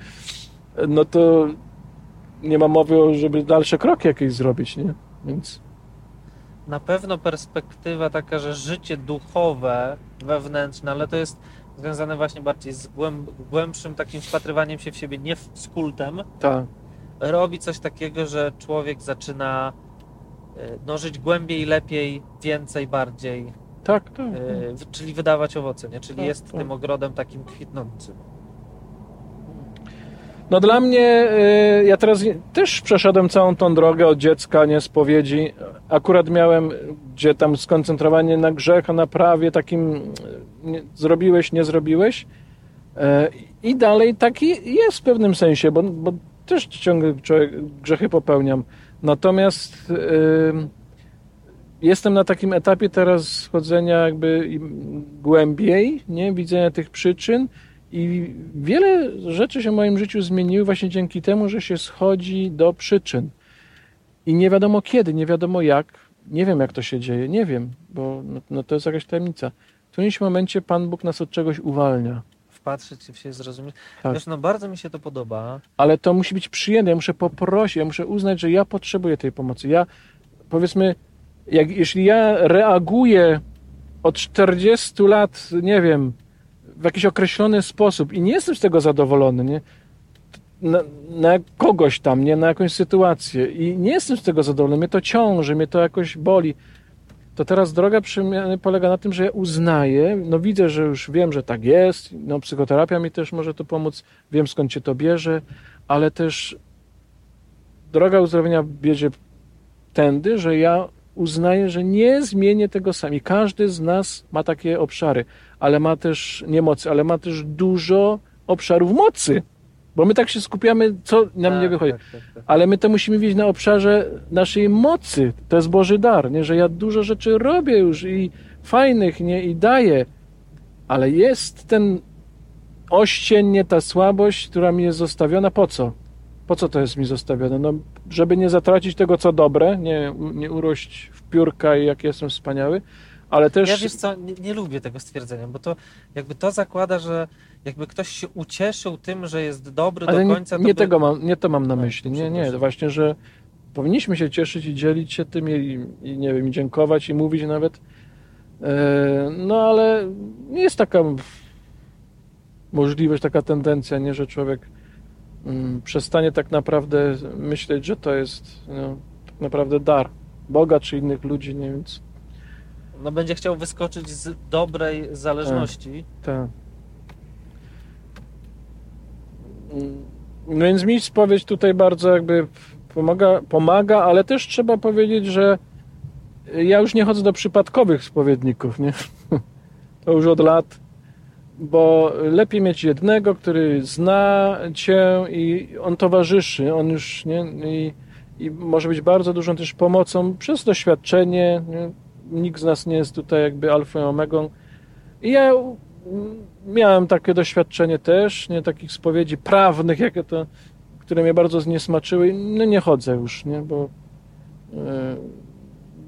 [SPEAKER 1] no to nie ma mowy, o, żeby dalsze kroki jakieś zrobić, nie? Więc
[SPEAKER 2] Na pewno perspektywa taka, że życie duchowe, wewnętrzne, ale to jest związane właśnie bardziej z głęb, głębszym takim wpatrywaniem się w siebie, nie w, z kultem,
[SPEAKER 1] tak.
[SPEAKER 2] robi coś takiego, że człowiek zaczyna e, no, żyć głębiej, lepiej, więcej, bardziej,
[SPEAKER 1] Tak, tak.
[SPEAKER 2] w- czyli wydawać owoce, nie? czyli
[SPEAKER 1] Tak,
[SPEAKER 2] jest
[SPEAKER 1] tak.
[SPEAKER 2] tym ogrodem takim kwitnącym.
[SPEAKER 1] No dla mnie, y, ja teraz też przeszedłem całą tą drogę od dziecka, nie spowiedzi. Akurat miałem, gdzie tam skoncentrowanie na grzech, a na prawie takim y, nie, zrobiłeś, nie zrobiłeś. E, I dalej taki jest w pewnym sensie, bo, bo też ciągle grzechy popełniam. Natomiast y, jestem na takim etapie teraz chodzenia jakby głębiej, nie? widzenia tych przyczyn i wiele rzeczy się w moim życiu zmieniły właśnie dzięki temu, że się schodzi do przyczyn. I nie wiadomo kiedy, nie wiadomo jak, nie wiem jak to się dzieje, nie wiem, bo no, no to jest jakaś tajemnica. W którymś momencie Pan Bóg nas od czegoś uwalnia.
[SPEAKER 2] Wpatrzeć się zrozumieć.
[SPEAKER 1] Tak.
[SPEAKER 2] Wiesz, no bardzo mi się to podoba.
[SPEAKER 1] ale to musi być przyjęte. Ja muszę poprosić, ja muszę uznać, że ja potrzebuję tej pomocy. Ja, powiedzmy, jak, jeśli ja reaguję od 40 lat, nie wiem, w jakiś określony sposób i nie jestem z tego zadowolony, nie? Na, na kogoś tam, nie? Na jakąś sytuację. I nie jestem z tego zadowolony, mnie to ciąży, mnie to jakoś boli, to teraz droga przemiany polega na tym, że ja uznaję, no widzę, że już wiem, że tak jest, no psychoterapia mi też może tu pomóc, wiem skąd cię to bierze, ale też droga uzdrowienia bierze tędy, że ja uznaję, że nie zmienię tego sami. Każdy z nas ma takie obszary, ale ma też nie mocy, ale ma też dużo obszarów mocy. Bo my tak się skupiamy, co nam nie
[SPEAKER 2] Tak,
[SPEAKER 1] wychodzi.
[SPEAKER 2] tak, tak, tak.
[SPEAKER 1] Ale my to musimy widzieć na obszarze naszej mocy. To jest Boży dar, nie? że ja dużo rzeczy robię już i fajnych nie? i daję, ale jest ten oścień, nie ta słabość, która mi jest zostawiona. Po co? Po co to jest mi zostawione? No, żeby nie zatracić tego, co dobre, nie, nie urość w piórka i jak jestem wspaniały, ale też...
[SPEAKER 2] Ja wiesz co, nie, nie lubię tego stwierdzenia, bo to jakby to zakłada, że jakby ktoś się ucieszył tym, że jest dobry
[SPEAKER 1] Ale
[SPEAKER 2] do
[SPEAKER 1] nie,
[SPEAKER 2] końca, to
[SPEAKER 1] nie
[SPEAKER 2] by...
[SPEAKER 1] tego mam, nie to mam na
[SPEAKER 2] No,
[SPEAKER 1] myśli. Nie, nie, właśnie, że powinniśmy się cieszyć i dzielić się tym i, i nie wiem, i dziękować i mówić nawet, E, no ale jest taka możliwość, taka tendencja, nie, że człowiek przestanie tak naprawdę myśleć, że to jest no, tak naprawdę dar Boga czy innych ludzi, nie więc.
[SPEAKER 2] No będzie chciał wyskoczyć z dobrej zależności.
[SPEAKER 1] Tak. tak. No więc mi spowiedź tutaj bardzo jakby pomaga, pomaga, ale też trzeba powiedzieć, że ja już nie chodzę do przypadkowych spowiedników, nie? To już od lat, bo lepiej mieć jednego, który zna cię i on towarzyszy, on już, nie? I, i może być bardzo dużą też pomocą przez doświadczenie. Nie? Nikt z nas nie jest tutaj jakby alfą i omegą. I ja miałem takie doświadczenie też, nie takich spowiedzi prawnych, jakie to, które mnie bardzo zniesmaczyły. No nie chodzę już, nie, bo, e,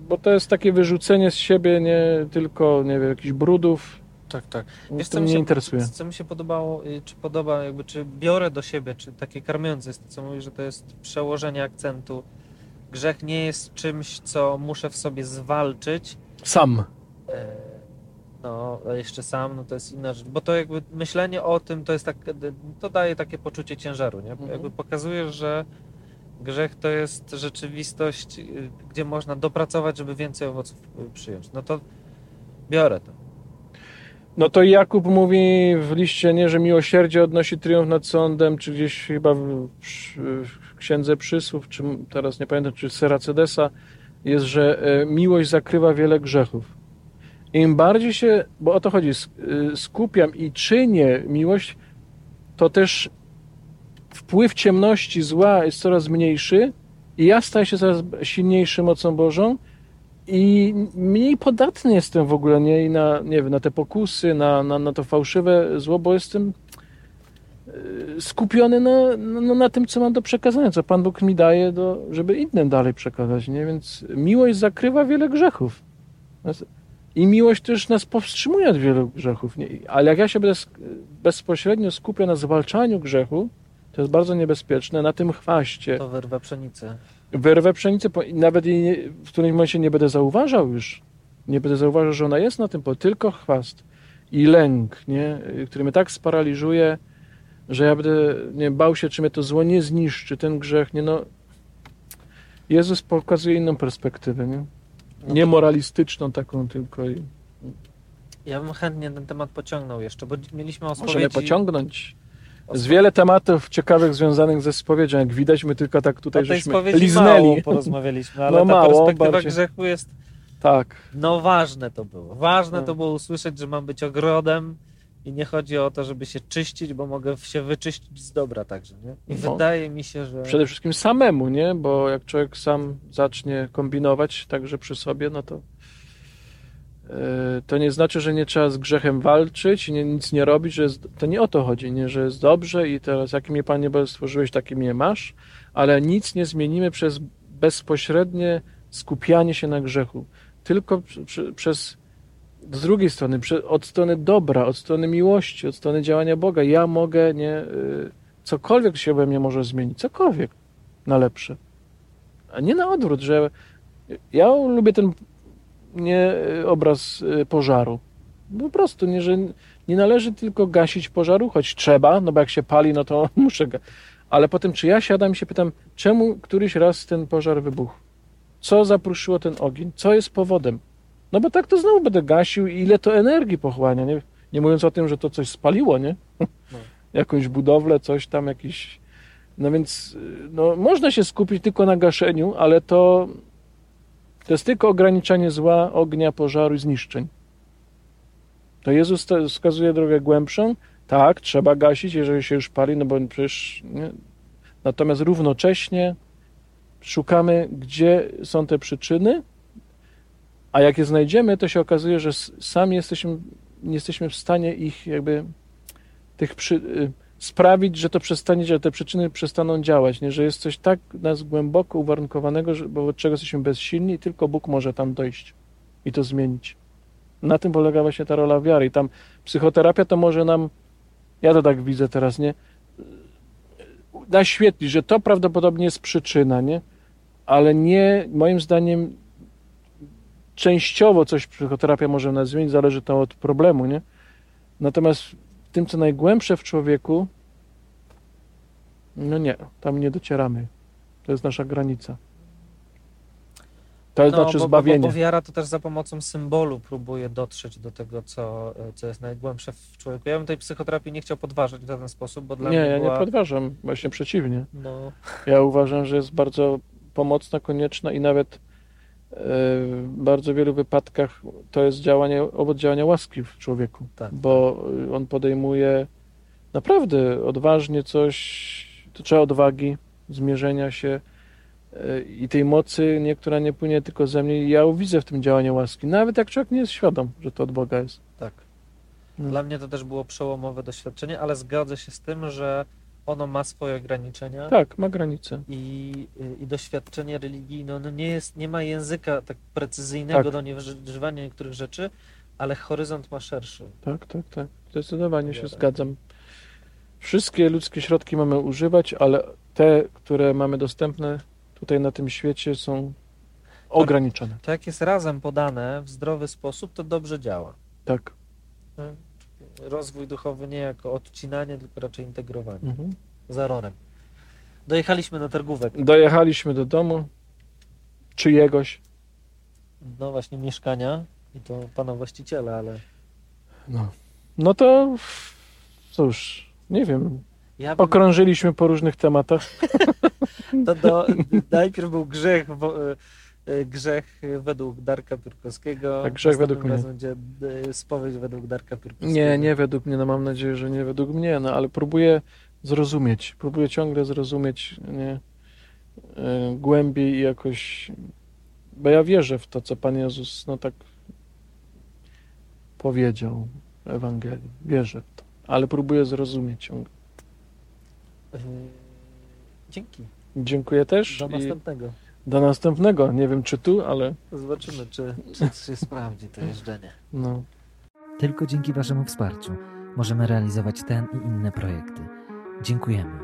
[SPEAKER 1] bo to jest takie wyrzucenie z siebie nie tylko, nie wiem, jakichś brudów.
[SPEAKER 2] Tak, tak.
[SPEAKER 1] Wiesz, co mnie się, interesuje.
[SPEAKER 2] Co mi się podobało, czy podoba, jakby, czy biorę do siebie, czy takie karmiące jest to, co mówisz, że to jest przełożenie akcentu. Grzech nie jest czymś, co muszę w sobie zwalczyć.
[SPEAKER 1] Sam. E,
[SPEAKER 2] no, jeszcze sam, no to jest inna rzecz, bo to jakby myślenie o tym, to jest tak, to daje takie poczucie ciężaru, nie? Mhm. Jakby pokazuje, że grzech to jest rzeczywistość, y, gdzie można dopracować, żeby więcej owoców przyjąć. No to biorę to.
[SPEAKER 1] No to Jakub mówi w liście nie, że miłosierdzie odnosi triumf nad sądem, czy gdzieś chyba w, w Księdze Przysłów, czy teraz nie pamiętam, czy Seracedesa jest, że e, miłość zakrywa wiele grzechów. Im bardziej się, bo o to chodzi, y, skupiam i czynię miłość, to też wpływ ciemności, zła jest coraz mniejszy i ja staję się coraz silniejszy mocą Bożą i mniej podatny jestem w ogóle nie, na, nie wiem, na te pokusy, na, na, na to fałszywe zło, bo jestem y, skupiony na, na, na, tym, co mam do przekazania, co Pan Bóg mi daje, do, żeby innym dalej przekazać. Nie? Więc miłość zakrywa wiele grzechów. I miłość też nas powstrzymuje od wielu grzechów. Ale jak ja się będę bezpośrednio skupię na zwalczaniu grzechu, to jest bardzo niebezpieczne, na tym chwaście.
[SPEAKER 2] To wyrwę pszenicę.
[SPEAKER 1] Wyrwę pszenicę, nawet jej w którymś momencie nie będę zauważał już. Nie będę zauważał, że ona jest na tym, bo tylko chwast i lęk, nie? który mnie tak sparaliżuje, że ja będę nie bał się, czy mnie to zło nie zniszczy, ten grzech. Nie, no. Jezus pokazuje inną perspektywę. Nie? No nie moralistyczną taką tylko.
[SPEAKER 2] Ja bym chętnie ten temat pociągnął jeszcze, bo mieliśmy o spowiedzi...
[SPEAKER 1] Możemy pociągnąć. Jest wiele tematów ciekawych związanych ze spowiedzią. Jak widać, my tylko tak tutaj o żeśmy liznęli.
[SPEAKER 2] mało porozmawialiśmy, ale no ta mało, perspektywa bardziej... grzechu jest...
[SPEAKER 1] Tak.
[SPEAKER 2] No ważne to było. Ważne no. to było usłyszeć, że mam być ogrodem, i nie chodzi o to, żeby się czyścić, bo mogę się wyczyścić z dobra także, nie? I no. wydaje mi się, że...
[SPEAKER 1] Przede wszystkim samemu, nie? Bo jak człowiek sam zacznie kombinować także przy sobie, no to to nie znaczy, że nie trzeba z grzechem walczyć nie, nic nie robić, że jest, to nie o to chodzi, nie? Że jest dobrze i teraz jakim mnie Panie Boże stworzyłeś, takim mnie masz, ale nic nie zmienimy przez bezpośrednie skupianie się na grzechu. Tylko przy, przez z drugiej strony, od strony dobra, od strony miłości, od strony działania Boga, ja mogę, nie, y, cokolwiek się we mnie może zmienić, cokolwiek na lepsze. A nie na odwrót, że ja lubię ten nie y, obraz y, pożaru. Po prostu, nie, że nie należy tylko gasić pożaru, choć trzeba, no bo jak się pali, no to muszę. Ale potem, czy ja siadam i się pytam, czemu któryś raz ten pożar wybuchł? Co zapruszyło ten ogień? Co jest powodem? No bo tak to znowu będę gasił i ile to energii pochłania, nie? Nie mówiąc o tym, że to coś spaliło, nie? No. Jakąś budowlę, coś tam, jakiś... No więc no, można się skupić tylko na gaszeniu, ale to, to jest tylko ograniczanie zła, ognia, pożaru i zniszczeń. To Jezus wskazuje drogę głębszą. Tak, trzeba gasić, jeżeli się już pali, no bo przecież... Nie? Natomiast równocześnie szukamy, gdzie są te przyczyny, a jak je znajdziemy, to się okazuje, że sami jesteśmy, nie jesteśmy w stanie ich jakby tych przy, y, sprawić, że to przestanie, że te przyczyny przestaną działać, nie? że jest coś tak nas głęboko uwarunkowanego, że, wobec czego jesteśmy bezsilni i tylko Bóg może tam dojść i to zmienić. Na tym polega właśnie ta rola wiary. I tam psychoterapia to może nam, ja to tak widzę teraz, nie? Naświetlić, że to prawdopodobnie jest przyczyna, nie? Ale nie, moim zdaniem, częściowo coś psychoterapia może nas zmienić, zależy to od problemu, nie? Natomiast tym, co najgłębsze w człowieku, no nie, tam nie docieramy. To jest nasza granica. To znaczy
[SPEAKER 2] bo,
[SPEAKER 1] zbawienie.
[SPEAKER 2] Bo, bo wiara to też za pomocą symbolu próbuje dotrzeć do tego, co, co jest najgłębsze w człowieku. Ja bym tej psychoterapii nie chciał podważać w żaden sposób, bo dla
[SPEAKER 1] nie,
[SPEAKER 2] mnie
[SPEAKER 1] ja
[SPEAKER 2] była...
[SPEAKER 1] nie podważam, właśnie przeciwnie.
[SPEAKER 2] No,
[SPEAKER 1] Ja uważam, że jest bardzo pomocna, konieczna i nawet w bardzo wielu wypadkach to jest działanie, owoc działania łaski w człowieku,
[SPEAKER 2] Tak.
[SPEAKER 1] bo on podejmuje naprawdę odważnie coś, to trzeba odwagi, zmierzenia się e, i tej mocy, nie, która nie płynie tylko ze mnie. Ja widzę w tym działanie łaski, nawet jak człowiek nie jest świadom, że to od Boga jest.
[SPEAKER 2] tak.
[SPEAKER 1] No.
[SPEAKER 2] Dla mnie to też było przełomowe doświadczenie, ale zgodzę się z tym, że ono ma swoje ograniczenia.
[SPEAKER 1] Tak, ma granice.
[SPEAKER 2] I, i doświadczenie religijne ono nie, jest, nie ma języka tak precyzyjnego
[SPEAKER 1] Tak.
[SPEAKER 2] do niewyżywania niektórych rzeczy, ale horyzont ma szerszy.
[SPEAKER 1] Tak, tak, tak. Zdecydowanie się
[SPEAKER 2] Dobra.
[SPEAKER 1] zgadzam. Wszystkie ludzkie środki mamy używać, ale te, które mamy dostępne tutaj na tym świecie są ograniczone.
[SPEAKER 2] To jak jest razem podane w zdrowy sposób, to dobrze działa.
[SPEAKER 1] Tak.
[SPEAKER 2] Rozwój duchowy nie jako odcinanie, tylko raczej integrowanie.
[SPEAKER 1] Mhm.
[SPEAKER 2] Za rorem. Dojechaliśmy do targówek.
[SPEAKER 1] Dojechaliśmy do domu czyjegoś.
[SPEAKER 2] No właśnie mieszkania i to pana właściciela, ale
[SPEAKER 1] No, no to cóż, nie wiem.
[SPEAKER 2] ja bym,
[SPEAKER 1] Okrążyliśmy po różnych tematach.
[SPEAKER 2] to do, najpierw był grzech wo- e, grzech według Darka Piórkowskiego.
[SPEAKER 1] Tak, grzech według mnie.
[SPEAKER 2] będzie e, spowiedź według Darka Piórkowskiego.
[SPEAKER 1] Nie, nie według mnie, no mam nadzieję, że nie według mnie, no ale próbuję zrozumieć, próbuję ciągle zrozumieć nie, e, głębiej i jakoś, bo ja wierzę w to, co Pan Jezus, no tak powiedział w Ewangelii, wierzę w to, ale próbuję zrozumieć ciągle.
[SPEAKER 2] E, Dzięki.
[SPEAKER 1] Dziękuję też
[SPEAKER 2] Do następnego.
[SPEAKER 1] Do następnego. Nie wiem, czy tu, ale...
[SPEAKER 2] Zobaczymy, czy, czy się sprawdzi to jeżdżenie.
[SPEAKER 1] No.
[SPEAKER 3] Tylko dzięki waszemu wsparciu możemy realizować ten i inne projekty. Dziękujemy.